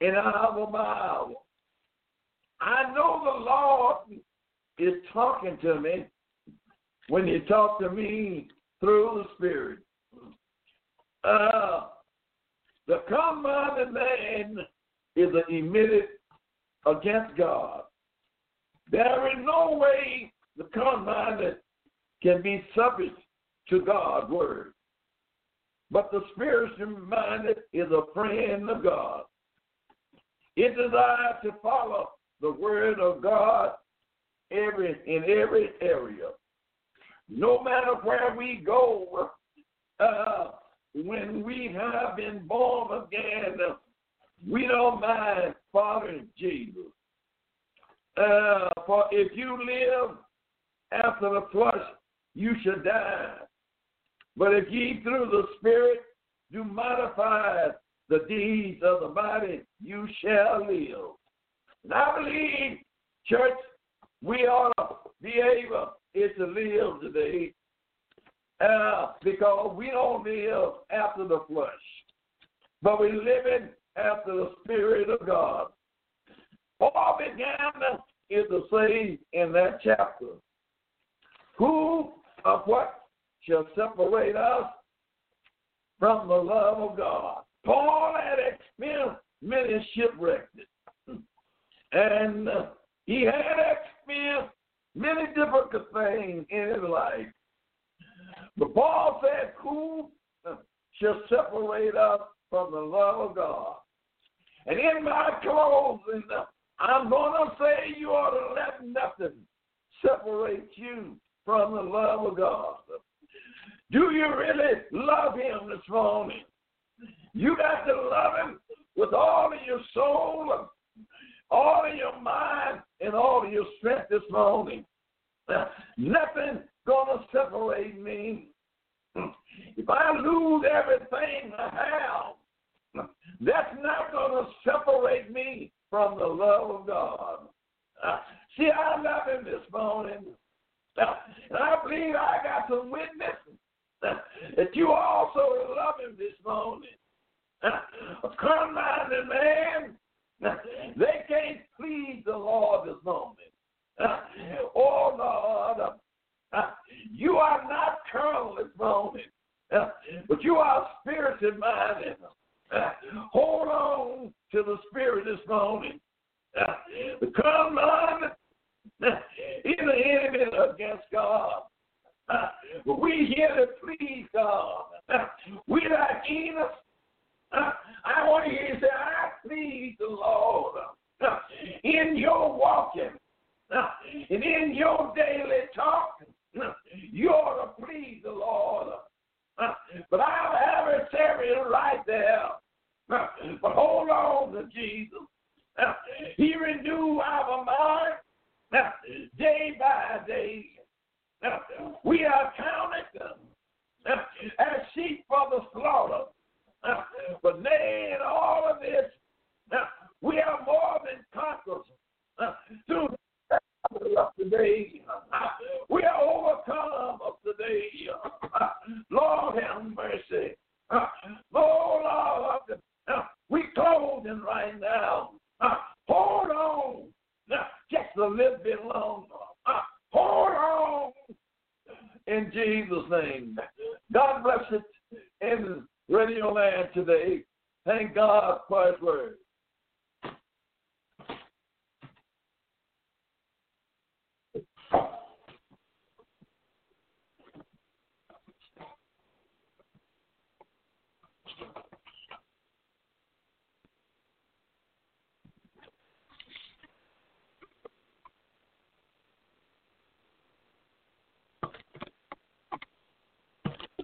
and hour by hour. I know the Lord is talking to me when He talks to me through the Spirit. Uh, the carnal-minded man is an emitted against God. There is no way the carnal-minded can be subject to God's word. But the spiritual minded is a friend of God. It desires to follow the word of God every in every area. No matter where we go, uh, when we have been born again, we don't mind following Jesus. Uh, for if you live after the flesh, you shall die. But if ye through the Spirit do modify the deeds of the body, you shall live. And I believe, church, we ought to be able to live today uh, because we don't live after the flesh, but we live after the Spirit of God. Paul began say in that chapter, Who of what shall separate us from the love of God? Paul had experienced many shipwrecks, and uh, he had experienced many difficult things in his life. But Paul said, Who shall separate us from the love of God? And in my closing, I'm going to say you ought to let nothing separate you from the love of God. Do you really love Him this morning? You got to love Him with all of your soul, all of your mind, and all of your strength this morning. Nothing gonna separate me. If I lose everything I have, that's not gonna separate me from the love of God. Uh, see, I love Him this morning. Uh, and I believe I got some witnesses uh, that you also love Him this morning. Uh, A carnal man, uh, they can't please the Lord this morning. Uh, oh, Lord, you are not carnal this morning, but you are spirited minded. Hold on to the Spirit this morning. Uh, the carnal mind uh, is an enemy against God. Uh, we here to please God. We like Enoch. I want you to say, I please the Lord in your walking and in your daily talk. You ought to please the Lord. But I'll have it right there. But hold on to Jesus. He renew our mind day by day. We are counted as sheep for the slaughter. But nay, in all of this, we are more than conquerors through of today. We are overcome of today. Lord have mercy. Oh Lord, we clothing right now. Uh, hold on just a little bit longer. Uh, hold on in Jesus' name. God bless it in Radio Land today. Thank God for His word.